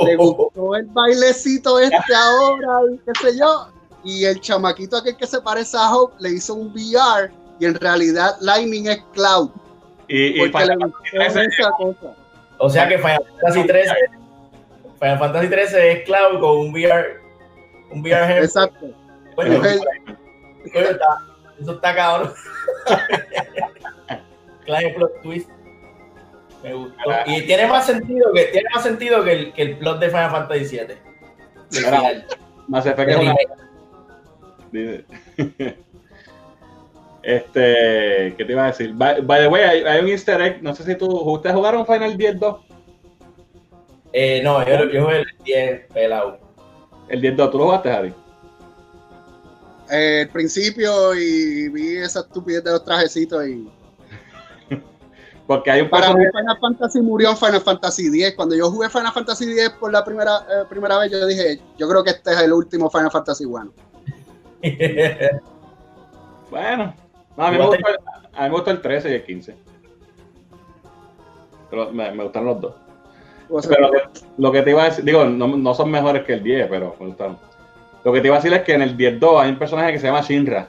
le gustó el bailecito este ahora y qué sé yo. Y el chamaquito aquel que se parece a Hope le hizo un VR y en realidad Lightning es Cloud.
Y, y
le gustó esa cosa.
O sea que Final Fantasy 13, Final Fantasy 13 es Cloud con un VR, un VR
Exacto.
Eso está cabrón. Cloud plot twist. Me gustó. Y tiene más sentido que, tiene más sentido que el, que el plot de Final Fantasy 7.
Más efecto. Este, ¿qué te iba a decir? By, the way, hay, un easter egg. No sé si tú, ¿ustedes jugaron Final 10-2?
Eh, no, yo, yo jugué el 10 pelado.
¿El 10-2 tú lo jugaste, Javi?
Eh, el principio y vi esa estupidez de los trajecitos y.
Porque hay un
Para mí Final Fantasy murió en Final Fantasy X. Cuando yo jugué Final Fantasy X por la primera, eh, primera vez, yo dije, yo creo que este es el último Final Fantasy bueno.
bueno, a, mí me gustó, a, mí me gustó, el 13 y el 15. Pero me, me gustaron los dos. Pero lo que te iba a decir, digo, no, no, son mejores que el 10, pero me gustaron. Lo que te iba a decir es que en el 10-2 hay un personaje que se llama Shinra.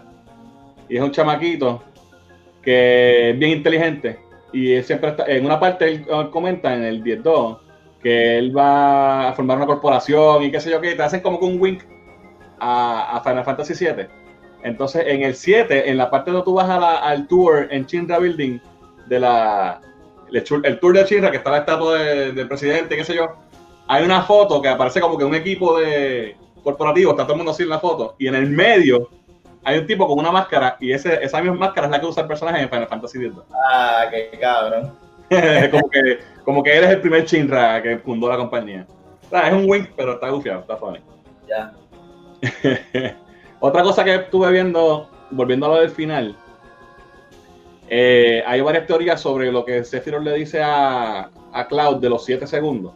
Y es un chamaquito que es bien inteligente. Y él siempre está, en una parte él, comenta en el 10-2 que él va a formar una corporación y qué sé yo qué, te hacen como que un wink a, a Final Fantasy 7 entonces, en el 7, en la parte donde tú vas al tour en Chinra Building, de la, el, tour de Chinra, que está la estatua del presidente, qué sé yo, hay una foto que aparece como que un equipo de corporativo, está todo el mundo así en la foto, y en el medio hay un tipo con una máscara, y ese, esa misma máscara es la que usa el personaje en Final Fantasy X.
Ah, qué cabrón.
como, que, como que eres el primer Chinra que fundó la compañía. es un wink, pero está gufiado, está funny.
Ya.
Otra cosa que estuve viendo, volviendo a lo del final, eh, hay varias teorías sobre lo que Sephiroth le dice a, a Cloud de los 7 segundos.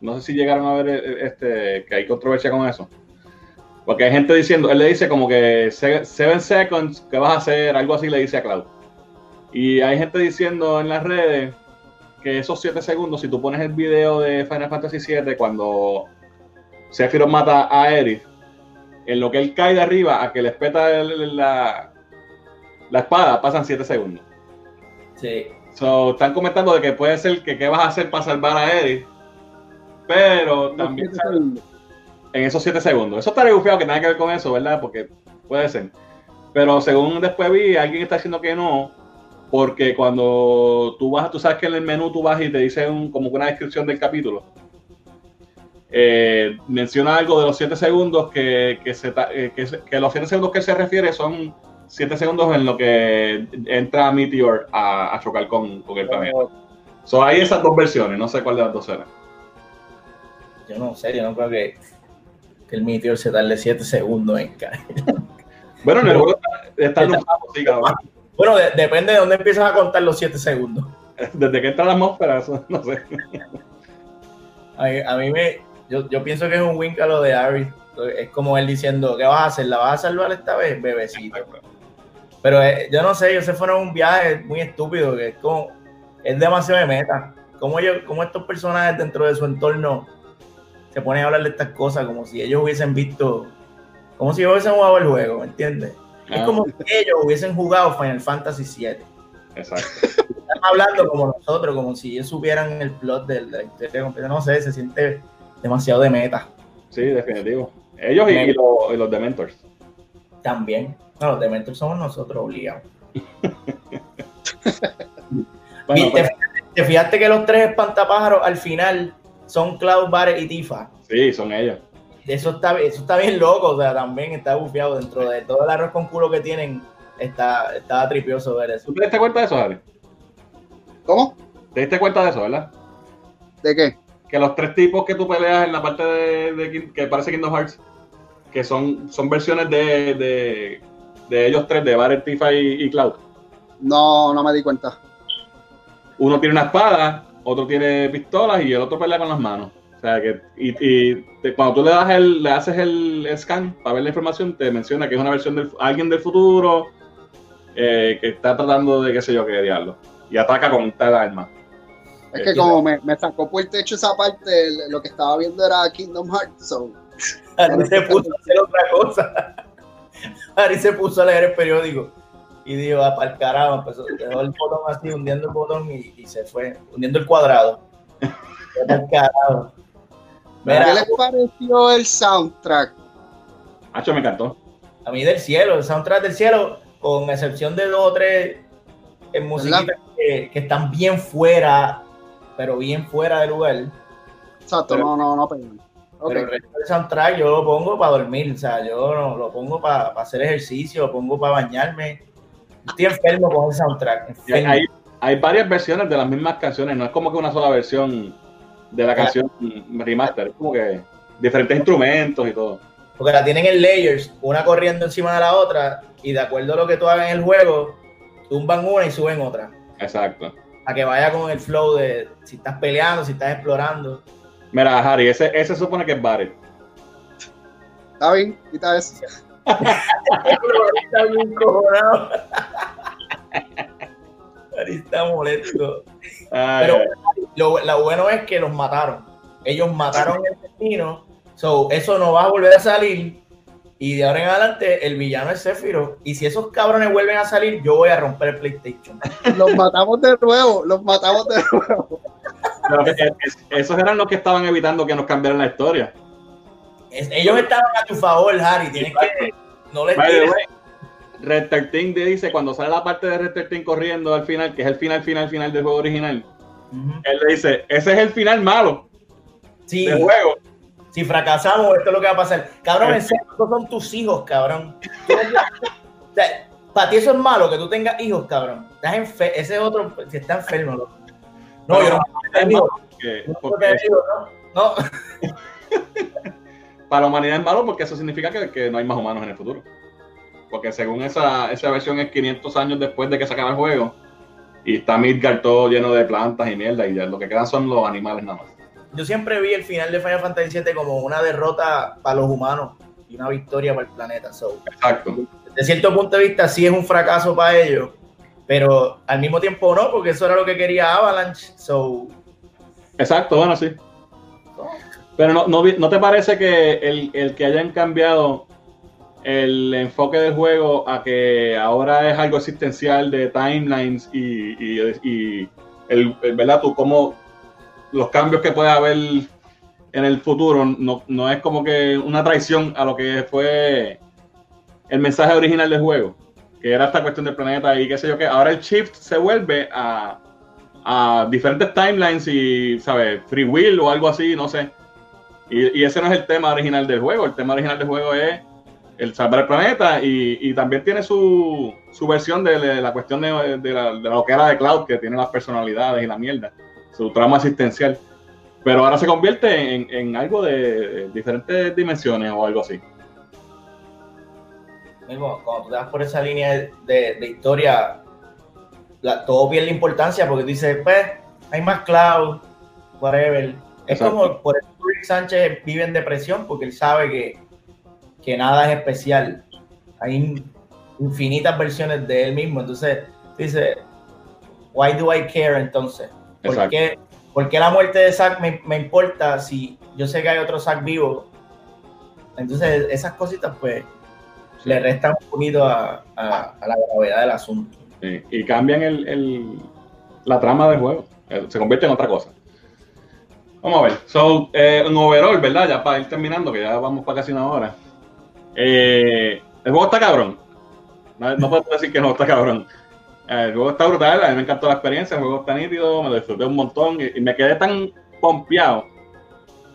No sé si llegaron a ver eh, este, que hay controversia con eso. Porque hay gente diciendo, él le dice como que 7 seconds, ¿qué vas a hacer? Algo así le dice a Cloud. Y hay gente diciendo en las redes que esos 7 segundos, si tú pones el video de Final Fantasy VII cuando Sephiroth mata a Aerith, en lo que él cae de arriba a que le espeta la, la espada, pasan 7 segundos.
Sí.
So, están comentando de que puede ser que qué vas a hacer para salvar a Eddie. Pero también en esos 7 segundos. Eso estaría bufiado que nada que ver con eso, ¿verdad? Porque puede ser. Pero según después vi, alguien está diciendo que no, porque cuando tú vas, tú sabes que en el menú tú vas y te dice como una descripción del capítulo. Eh, menciona algo de los 7 segundos que, que, se, eh, que, que, los 7 segundos que se refiere son 7 segundos en lo que entra Meteor a, a chocar con, con el planeta. So, hay esas dos versiones, no sé cuál de las dos era.
Yo no sé, yo no creo que, que el Meteor se tarde 7 segundos en caer.
Bueno, en el juego está, en un sí,
Bueno, depende de dónde empiezas a contar los 7 segundos.
Desde que entra la atmósfera, eso no sé.
A, mí me. Yo, yo, pienso que es un wink a lo de Ari. Es como él diciendo, ¿qué vas a hacer? ¿La vas a salvar esta vez, bebecito? Pero eh, yo no sé, ellos se fueron a un viaje muy estúpido, que es como. Es demasiado de meta. Como, yo, como estos personajes dentro de su entorno se ponen a hablar de estas cosas como si ellos hubiesen visto como si hubiesen jugado el juego, ¿me entiendes? Es ah. como si ellos hubiesen jugado Final Fantasy VII.
Exacto.
Están hablando como nosotros, como si ellos supieran el plot de la historia completa. No sé, se siente demasiado de meta.
Sí, definitivo. Ellos y, los, y los Dementors.
También. No, los Dementors somos nosotros obligados. bueno, ¿Te, ¿Te, fijaste que los tres espantapájaros al final son Cloud, Barret y Tifa?
Sí, son ellos
eso está, eso está bien loco, o sea, también está bufiado dentro de todo el arroz con culo que tienen, está, está tripioso ver eso.
¿Tú te diste cuenta de eso, Ari?
¿Cómo?
¿Te diste cuenta de eso, verdad?
¿De qué?
Que los tres tipos que tú peleas en la parte de, que parece Kingdom Hearts, que son, son versiones de, de, ellos tres, de Barret, Tifa y, y Cloud.
No, no me di cuenta.
Uno tiene una espada, otro tiene pistolas y el otro pelea con las manos. O sea, que y, cuando tú le das el, le haces el, scan para ver la información, te menciona que es una versión de alguien del futuro eh, que está tratando de qué sé yo qué diablo. Y ataca con tal arma.
Es que como me, me, sacó por el techo esa parte, lo que estaba viendo era Kingdom Hearts. So.
Ari se puso a hacer otra cosa. Ari se puso a leer el periódico y dijo, ah, para el carajo, empezó, dejó el botón así, hundiendo el botón y, y se fue, hundiendo el cuadrado. Para el carajo.
¿Qué les pareció el soundtrack?
Hacho, me encantó.
A mí del cielo, el soundtrack del cielo, con excepción de dos o tres en música que, están bien fuera, pero bien fuera de lugar.
Exacto, no, no, no,
pero, pero el resto del soundtrack yo lo pongo para dormir, o sea, yo no, lo pongo para, hacer ejercicio, lo pongo para bañarme. Estoy enfermo con el soundtrack.
Hay, hay varias versiones de las mismas canciones, no es como que una sola versión de la canción remaster, como que diferentes instrumentos y todo.
Porque la tienen en layers, una corriendo encima de la otra, y de acuerdo a lo que tú hagas en el juego, tumban una y suben otra.
Exacto.
A que vaya con el flow de si estás peleando, si estás explorando.
Mira, Harry, ese, ese supone que es Barret.
Está bien, quita eso.
Está bien cojonado. está molesto. Pero lo, bueno es que los mataron. Ellos mataron el destino. So, eso no va a volver a salir. Y de ahora en adelante, el villano es Sephiroth. Y si esos cabrones vuelven a salir, yo voy a romper el PlayStation.
Los matamos de nuevo, los matamos de nuevo.
esos eran los que estaban evitando que nos cambiaran la historia.
Ellos estaban a tu favor, Harry. Tienes que. No les
Red 13 dice, cuando sale la parte de Red 13 corriendo al final, que es el final, final, final del juego original, él le dice, ese es el final malo
sí. del juego. Si fracasamos, esto es lo que va a pasar. Cabrón, estos son tus hijos, cabrón. para ti eso es malo, que tú tengas hijos, cabrón. Estás ese es otro, si está enfermo. No, yo no.
no, para la humanidad es malo porque eso significa que, que no hay más humanos en el futuro porque según esa, esa versión es 500 años después de que se acaba el juego, y está Midgard todo lleno de plantas y mierda, y ya lo que quedan son los animales nada más.
Yo siempre vi el final de Final Fantasy VII como una derrota para los humanos y una victoria para el planeta.
Exacto.
De cierto punto de vista, sí es un fracaso para ellos, pero al mismo tiempo no, porque eso era lo que quería Avalanche. So...
Exacto, bueno, sí. Pero no, no, te parece que el, el que hayan cambiado el enfoque del juego a que ahora es algo existencial de timelines y, y, el, ¿verdad? Tú como los cambios que puede haber en el futuro no, no, es como que una traición a lo que fue el mensaje original del juego, que era esta cuestión del planeta y qué sé yo qué. Ahora el shift se vuelve a, a diferentes timelines y, ¿sabes? Free will o algo así, no sé. Y, y, ese no es el tema original del juego. El tema original del juego es el salvar el planeta y, y también tiene su, su versión de, la cuestión de, de, la, de, lo que era de Cloud, que tiene las personalidades y la mierda, su trama existencial. Pero ahora se convierte en, en algo de, diferentes dimensiones o algo así.
Mismo, cuando tú te vas por esa línea de, historia, la, todo pierde importancia porque dices, pues, hay más Cloud, whatever. Es como por Rick Sánchez vive en depresión porque él sabe que que nada es especial. Hay infinitas versiones de él mismo. Entonces, dice, why do I care entonces? ¿Por qué, la muerte de Zack me, importa si yo sé que hay otro Zack vivo? Entonces, esas cositas, pues, le restan un poquito a, la gravedad del asunto.
y cambian el, la trama del juego. Eh, se convierte en otra cosa. Vamos a ver. So, eh, en overall, ¿verdad? Ya para ir terminando, que ya vamos para casi una hora. Eh, el juego está cabrón. No, puedo decir que no está cabrón. Eh, el juego está brutal, a mí me encantó la experiencia, el juego está nítido, me lo disfruté un montón y, me quedé tan pompeado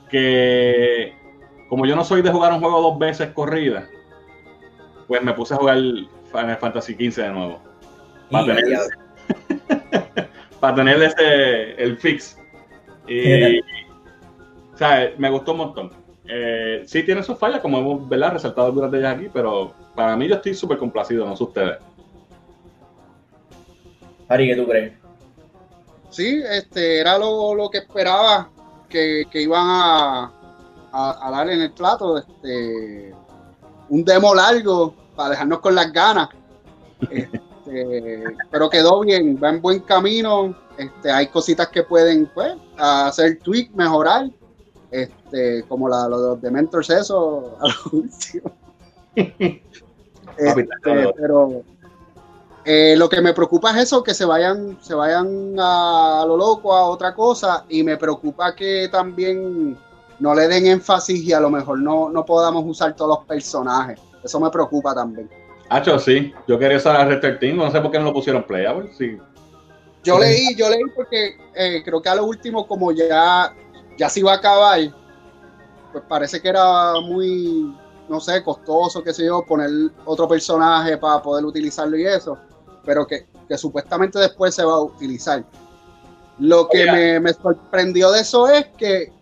que como yo no soy de jugar un juego dos veces corrida, pues me puse a jugar Final Fantasy XV de nuevo. Para tener, para tener ese, el fix. Y, o sea, me gustó un montón. Eh, sí tiene sus fallas, como hemos ¿verdad? resaltado algunas de ellas aquí, pero para mí yo estoy súper complacido, no sé ustedes.
Ari, ¿qué tú crees?
Sí, este, era lo, que esperaba que, iban a, a, dar en el plato. Este, un demo largo para dejarnos con las ganas. Este, pero quedó bien, va en buen camino. Este, hay cositas que pueden pues, hacer tweak, mejorar este, como la, lo de los Dementors, eso, a lo último. Este, pero eh, lo que me preocupa es eso, que se vayan, se vayan a, lo loco, a otra cosa, y me preocupa que también no le den énfasis y a lo mejor no, no podamos usar todos los personajes. Eso me preocupa también.
Hacho, sí. Yo quería usar a Team, no sé por qué no lo pusieron playable. Sí.
Yo leí, yo leí porque eh, creo que a lo último, como ya ya se iba a acabar, pues parece que era muy, no sé, costoso, qué sé yo, poner otro personaje para poder utilizarlo y eso, pero que, supuestamente después se va a utilizar. Lo que me, sorprendió de eso es que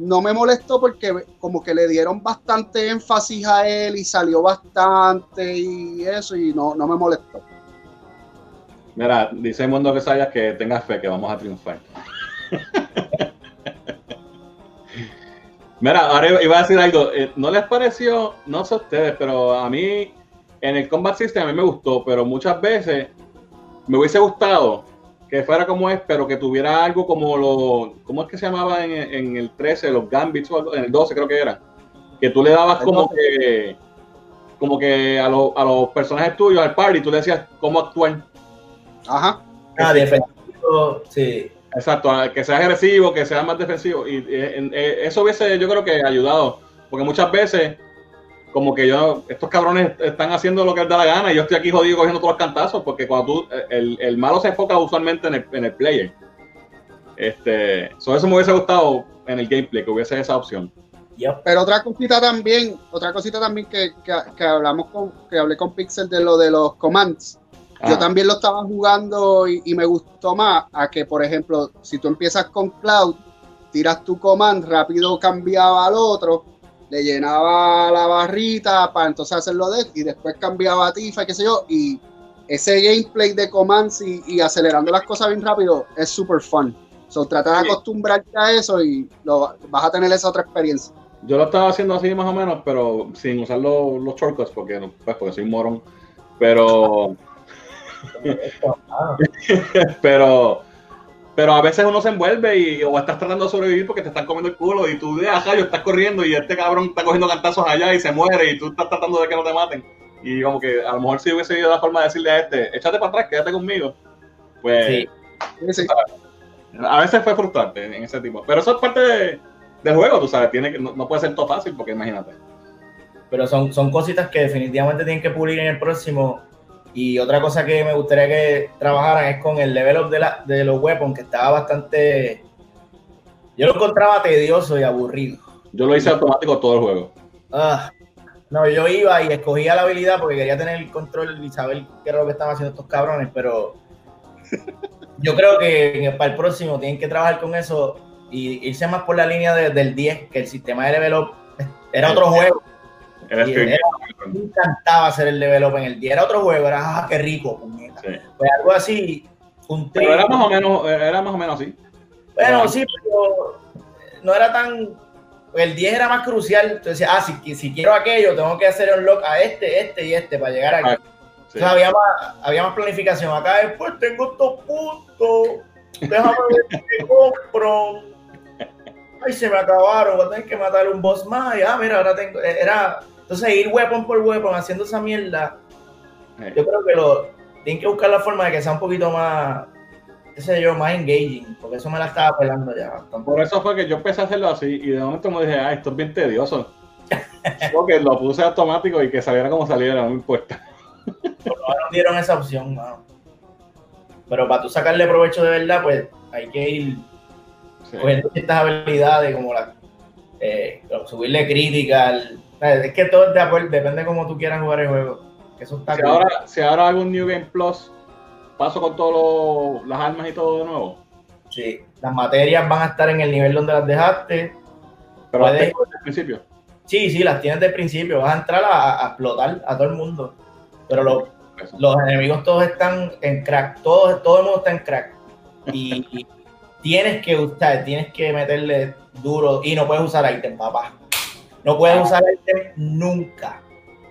no me molestó porque como que le dieron bastante énfasis a él y salió bastante y eso y no, no me molestó.
Mira, dice mundo que sabías que tengas fe que vamos a triunfar. Mira, ahora iba a decir algo. Eh, ¿No les pareció, no sé ustedes, pero a mí en el Combat System a mí me gustó, pero muchas veces me hubiese gustado que fuera como es, pero que tuviera algo como lo. ¿Cómo es que se llamaba en, el 13, los Gambits o algo? En el 12 creo que era. Que tú le dabas como que. Como que a, a los personajes tuyos, al party, tú le decías cómo actuar.
Ajá. Ah, defensivo, sí.
Exacto, que sea agresivo, que sea más defensivo. Y eh, eh, eso hubiese, yo creo que ayudado. Porque muchas veces, como que yo, estos cabrones están haciendo lo que les da la gana y yo estoy aquí jodido cogiendo todos los cantazos. Porque cuando tú, eh, el, malo se enfoca usualmente en el, en el player. Este, eso me hubiese gustado en el gameplay, que hubiese esa opción.
Pero otra cosita también, otra cosita también que, que, que hablamos con, que hablé con Pixel de lo de los commands yo también lo estaba jugando y, me gustó más a que, por ejemplo, si tú empiezas con Cloud, tiras tu command, rápido cambiaba al otro, le llenaba la barrita para entonces hacerlo de y después cambiaba a Tifa, qué sé yo, y ese gameplay de commands y, acelerando las cosas bien rápido es súper fun. So, trata de acostumbrarte a eso y lo, vas a tener esa otra experiencia.
Yo lo estaba haciendo así más o menos, pero sin usar los, los shortcuts, porque, pues, porque soy morón. Pero pero, Pero a veces uno se envuelve y o estás tratando de sobrevivir porque te están comiendo el culo y tú de ajá, yo estás corriendo y este cabrón está cogiendo cantazos allá y se muere y tú estás tratando de que no te maten. Y como que a lo mejor si hubiese ido la forma de decirle a este, échate para atrás, quédate conmigo. Pues
Sí.
Sí, sí.
a veces fue frustrante en ese tipo. Pero eso es parte de- del juego, tú sabes, tiene que, no, no puede ser todo fácil porque imagínate.
Pero son, son cositas que definitivamente tienen que pulir en el próximo. Y otra cosa que me gustaría que trabajaran es con el level up de, la, de los weapons, que estaba bastante. Yo lo encontraba tedioso y aburrido.
Yo lo hice automático todo el juego.
Ah, no, yo iba y escogía la habilidad porque quería tener el control y saber qué era lo que estaban haciendo estos cabrones, pero yo creo que para el próximo tienen que trabajar con eso y irse más por la línea de- del 10, que el sistema de level up era otro juego.
Era
Y
Street
era- Me encantaba hacer el level up en el 10. Era otro juego, era ah, qué rico, puñeta.
Sí.
Pues algo así, un
Pero era más o menos, era más o menos así.
Bueno, sí, pero no era tan. El 10 era más crucial. Entonces, ah, si, si quiero aquello, tengo que hacer unlock a este, este y este para llegar aquí.
Ah, Sí.
Entonces había más, había más planificación. Acá después tengo estos puntos. Déjame ver qué compro. Ay, se me acabaron. Voy a tener que matar un boss más. Y, ah, mira, ahora tengo. Era. Entonces, ir weapon por weapon haciendo esa mierda.
Eh,
Yo creo que lo. Tienen que buscar la forma de que sea un poquito más. qué sé yo, más engaging. Porque eso me la estaba pelando ya bastante.
Por eso fue que yo empecé a hacerlo así y de momento me dije, ah, esto es bien tedioso. Porque lo puse automático y que saliera como saliera, no me importa.
Por lo menos dieron esa opción, mano. Pero para tú sacarle provecho de verdad, pues hay que ir
Sí.
cogiendo ciertas habilidades como la eh, subirle crítica. al- Es que todo es de acuerdo, depende de cómo tú quieras jugar el juego. Que eso está
Si
cool.
ahora, si ahora hago un New Game Plus, paso con todas las armas y todo de nuevo.
Sí, las materias van a estar en el nivel donde las dejaste.
Pero las
Puedes-
tengo desde el principio.
Sí, sí, las tienes de principio. Vas a entrar a, a explotar a todo el mundo. Pero lo- los enemigos todos están en crack. Todo, todo el mundo está en crack. Y, y tienes que usar, tienes que meterle duro. Y no puedes usar item, papá. No puedes usar item nunca.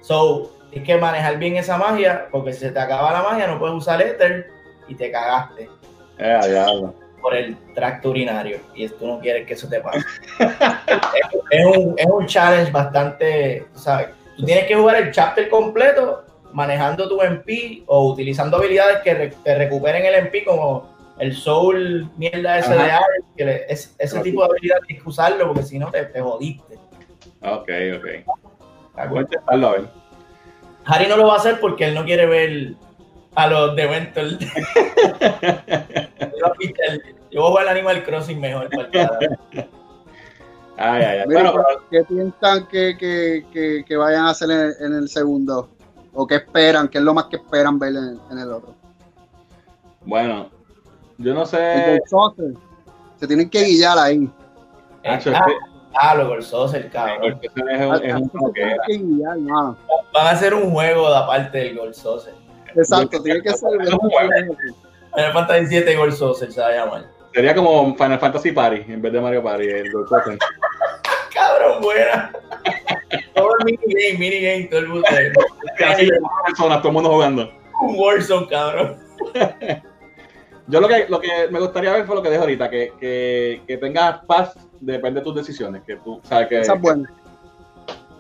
So, tienes que manejar bien esa magia. Porque si se te acaba la magia, no puedes usar Ether. Y te cagaste
Eh, diablo.
por el tracto urinario. Y tú no quieres que eso te pase. es, es un, es un challenge bastante, ¿sabes? Tú tienes que jugar el chapter completo manejando tu MP o utilizando habilidades que re- te recuperen el MP como el soul mierda ese
Ajá.
de Ares, que le- es- ese tipo de habilidad tienes que usarlo porque si no te, te jodiste.
Ok, ok.
¿de
Voy a
acuerdo?
intentarlo a ver.
Harry no lo va a hacer porque él no quiere ver a los de Ventor. Yo voy a jugar el Animal Crossing mejor. para.
Ay, ay, ay. Bueno, pero
¿Qué piensan que, que, que, que vayan a hacer en, en el segundo? ¿O qué esperan? ¿Qué es lo más que esperan ver en, en el otro?
bueno, yo no
El
sé.
del. Se tienen que guillar ahí.
Nacho,
Ah,
es
Ah, lo Golsos, el cabrón.
es un, es un.
Van a hacer un juego de aparte del Golsos.
Exacto, tiene que ser.
Un juego.
Final Fantasy 7 Golsos se va a llamar.
Sería como Final Fantasy Party en vez de Mario Party. El Gold Token.
Cabrón, buena. todo el minigame, minigame, todo el mundo.
Personas, todo el mundo jugando.
Un Warzone, cabrón.
Yo lo que, lo que me gustaría ver fue lo que dije ahorita, que, que, que tengas paz depende de tus decisiones. Que tú, sabes que,
Esa es buena.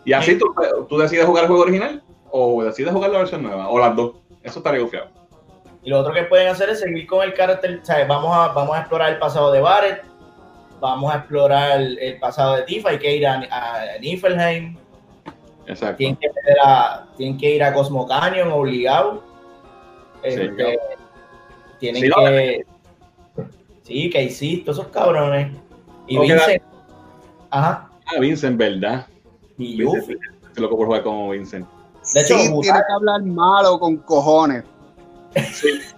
y así tú, tú decides jugar el juego original o decides jugar la versión nueva, o las dos. Eso estaría gufiado.
Y lo otro que pueden hacer es seguir con el carácter, ¿sabes? Vamos a, vamos a explorar el pasado de Barret, vamos a explorar el, el pasado de Tifa, hay que ir a, a Niflheim,
Exacto.
tienen que, a- tienen que ir a Cosmo Canyon obligado. Este, tienen
Sí, no,
que. Sí, que hiciste, esos cabrones. Y Vincent. Ajá.
Ah, Vincent, ¿verdad?
Y Yuffie.
Estoy loco por jugar como Vincent.
De hecho,
sí, tiene que hablar malo con cojones.
Sí.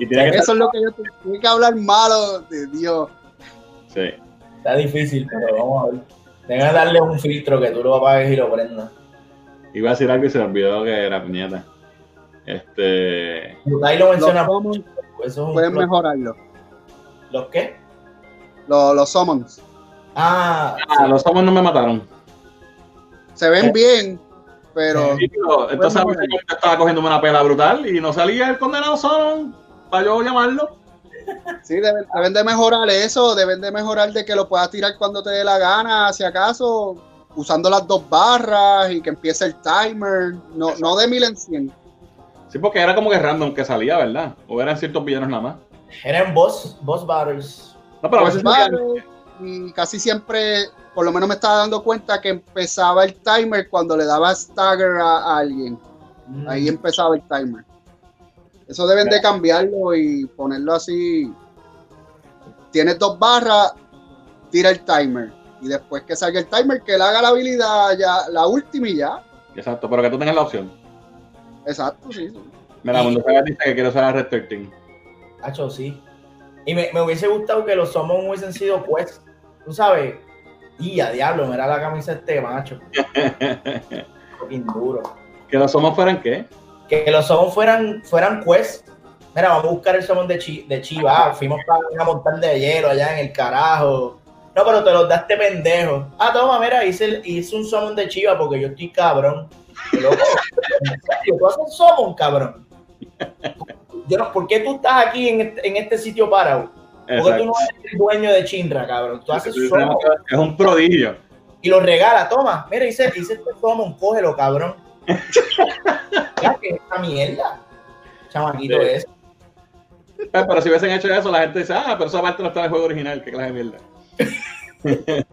Y tiene que
Eso es lo que yo te- tiene que hablar malo de Dios.
Sí.
Está difícil, pero vamos a ver. Tenga que darle un filtro que tú lo apagues y lo prendas.
Iba a decir algo y se me olvidó que era puñeta. Este.
Butai lo
Los
menciona. Eso es un
pueden mejorarlo.
¿Los qué?
Los, los summons
Ah,
Ah, los somos no me mataron.
se ven bien, pero
Sí, pero entonces yo estaba cogiéndome una pela brutal y no salía el condenado Solon para yo llamarlo.
Sí, deben, deben de mejorar eso, deben de mejorar de que lo puedas tirar cuando te dé la gana, si acaso, usando las dos barras y que empiece el timer, no, no de mil en cien.
Sí, porque era como que random que salía, ¿verdad? O eran ciertos villanos nada más.
Eran boss, boss battles.
No, pero a veces
Pues, y casi siempre, por lo menos me estaba dando cuenta que empezaba el timer cuando le daba stagger a, a alguien.
Mm.
Ahí empezaba el timer. Eso deben de cambiarlo y ponerlo así. Tienes dos barras, tira el timer. Y después que salga el timer, que él haga la habilidad ya, la última y ya.
Exacto, pero que tú tengas la opción.
Exacto, sí. sí.
Mira, Mundo Saga dice que quiere usar a Red 13.
Hacho, sí. Y me, me hubiese gustado que los summon hubiesen sido pues, tú sabes, y a diablo, mira la camisa este macho. Fucking duro.
que los somos fueran qué?
Que los summon fueran, fueran quest. Mira, vamos a buscar el summon de, Chi- de Chiva. Fuimos para una montaña de hielo allá en el carajo. No, pero te los daste pendejo. Ah, toma, mira, hice, el- hice un summon de Chiva porque yo estoy cabrón. Loco, tú haces summon, cabrón. Yo no, ¿Por qué tú estás aquí en este, en este sitio parado? Porque tú no eres el dueño de Chinra, cabrón. Tú haces summon
Es un prodigio.
y lo regala. Toma, mira, hice, hice este summon, cógelo, cabrón. Ya que esta mierda. Chamaquito
Sí.
es.
Pero, pero si hubiesen hecho eso, la gente dice, ah, pero esa parte no está en el juego original, qué clase de mierda.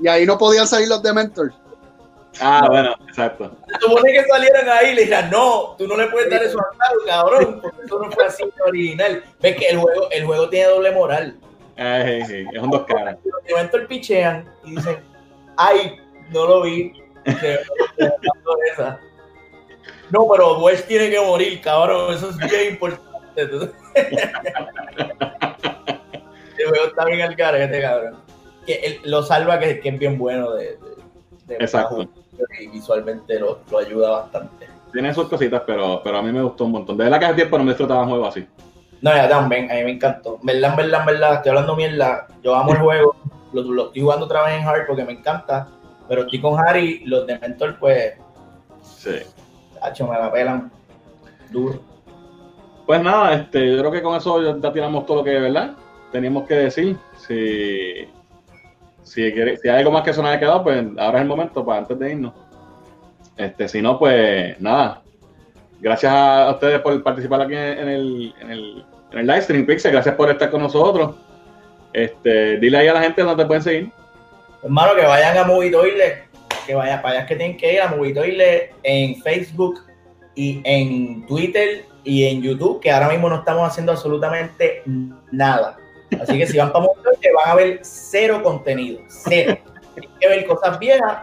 Y ahí no podían salir los Dementors.
Ah, bueno, exacto.
Supone que salieran ahí y le dijeran, no, tú no le puedes dar eso a Taro, cabrón, porque eso no fue así el original. Ves que el juego, el juego tiene doble moral.
Eh, sí, sí, es un dos caras.
Los elementos pichean y dicen, ay, no lo vi. No, pero Welsh tiene que morir, cabrón, eso es bien importante. El juego está bien al carete, cabrón. Que él lo salva, que, que es bien bueno de, de- de-
Exacto.
Y visualmente lo, lo ayuda bastante.
Tiene sus cositas, pero, pero a mí me gustó un montón. De verdad que hace tiempo no me disfrutaba un juego así.
No, ya también, a mí me encantó. En verdad, verdad, verdad, estoy hablando mierda. Yo amo el juego, lo, lo estoy jugando otra vez en Hard porque me encanta. Pero estoy con Harry, los de Mentor, pues,
Sí.
hacho, me la pelan duro.
Pues nada, este, yo creo que con eso ya, ya tiramos todo lo que, ¿verdad? Teníamos que decir. Si, si, quiere- si hay algo más que haya quedado, pues ahora es el momento para antes de irnos. Este, si no, pues nada. Gracias a ustedes por participar aquí en el, en el, en el live stream, Pixel. Gracias por estar con nosotros. Este, dile ahí a la gente dónde te pueden seguir.
Hermano, que vayan a Movie Toilet, que vayan para allá que tienen que ir a Movie Toilet en Facebook y en Twitter y en YouTube, que ahora mismo no estamos haciendo absolutamente nada. Así que si van para Toilet van a ver cero contenido, cero. Tienen que ver cosas viejas.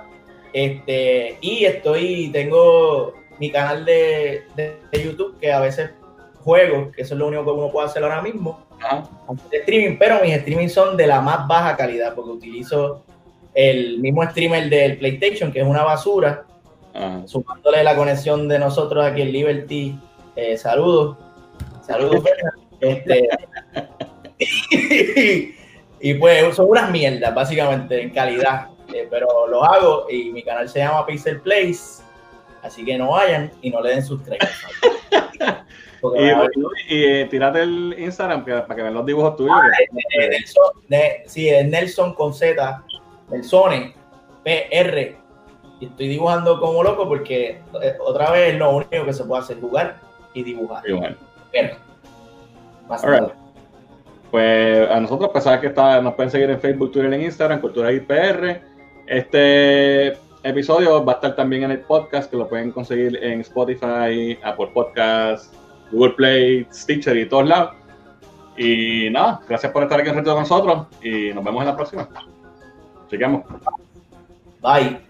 Este, y estoy, tengo mi canal de, de- de YouTube que a veces juego, que eso es lo único que uno puede hacer ahora mismo
Ajá.
de streaming, pero mis streaming son de la más baja calidad porque utilizo el mismo streamer del PlayStation, que es una basura,
Ajá.
sumándole la conexión de nosotros aquí en Liberty. Eh, saludos, saludos, este, y, pues son unas mierdas, básicamente, en calidad, eh, pero los hago y mi canal se llama Pixel Place, así que no vayan y no le den subscribe. Porque
Y,
ver-
y, eh, tírate el Instagram que- para que vean los dibujos tuyos.
Eh, Nelson, ne- sí, es Nelson con Z, Nelsone, PR. Y estoy dibujando como loco porque eh, otra vez es lo único que se puede hacer, jugar y dibujar.
Igual.
Pero, más.
Pues a nosotros, pues sabes que está, nos pueden seguir en Facebook, Twitter, en Instagram, Cultura IPR. Este episodio va a estar también en el podcast, que lo pueden conseguir en Spotify, Apple Podcasts, Google Play, Stitcher y todos lados. Y nada, gracias por estar aquí un rato con nosotros y nos vemos en la próxima. Chequeamos.
Bye.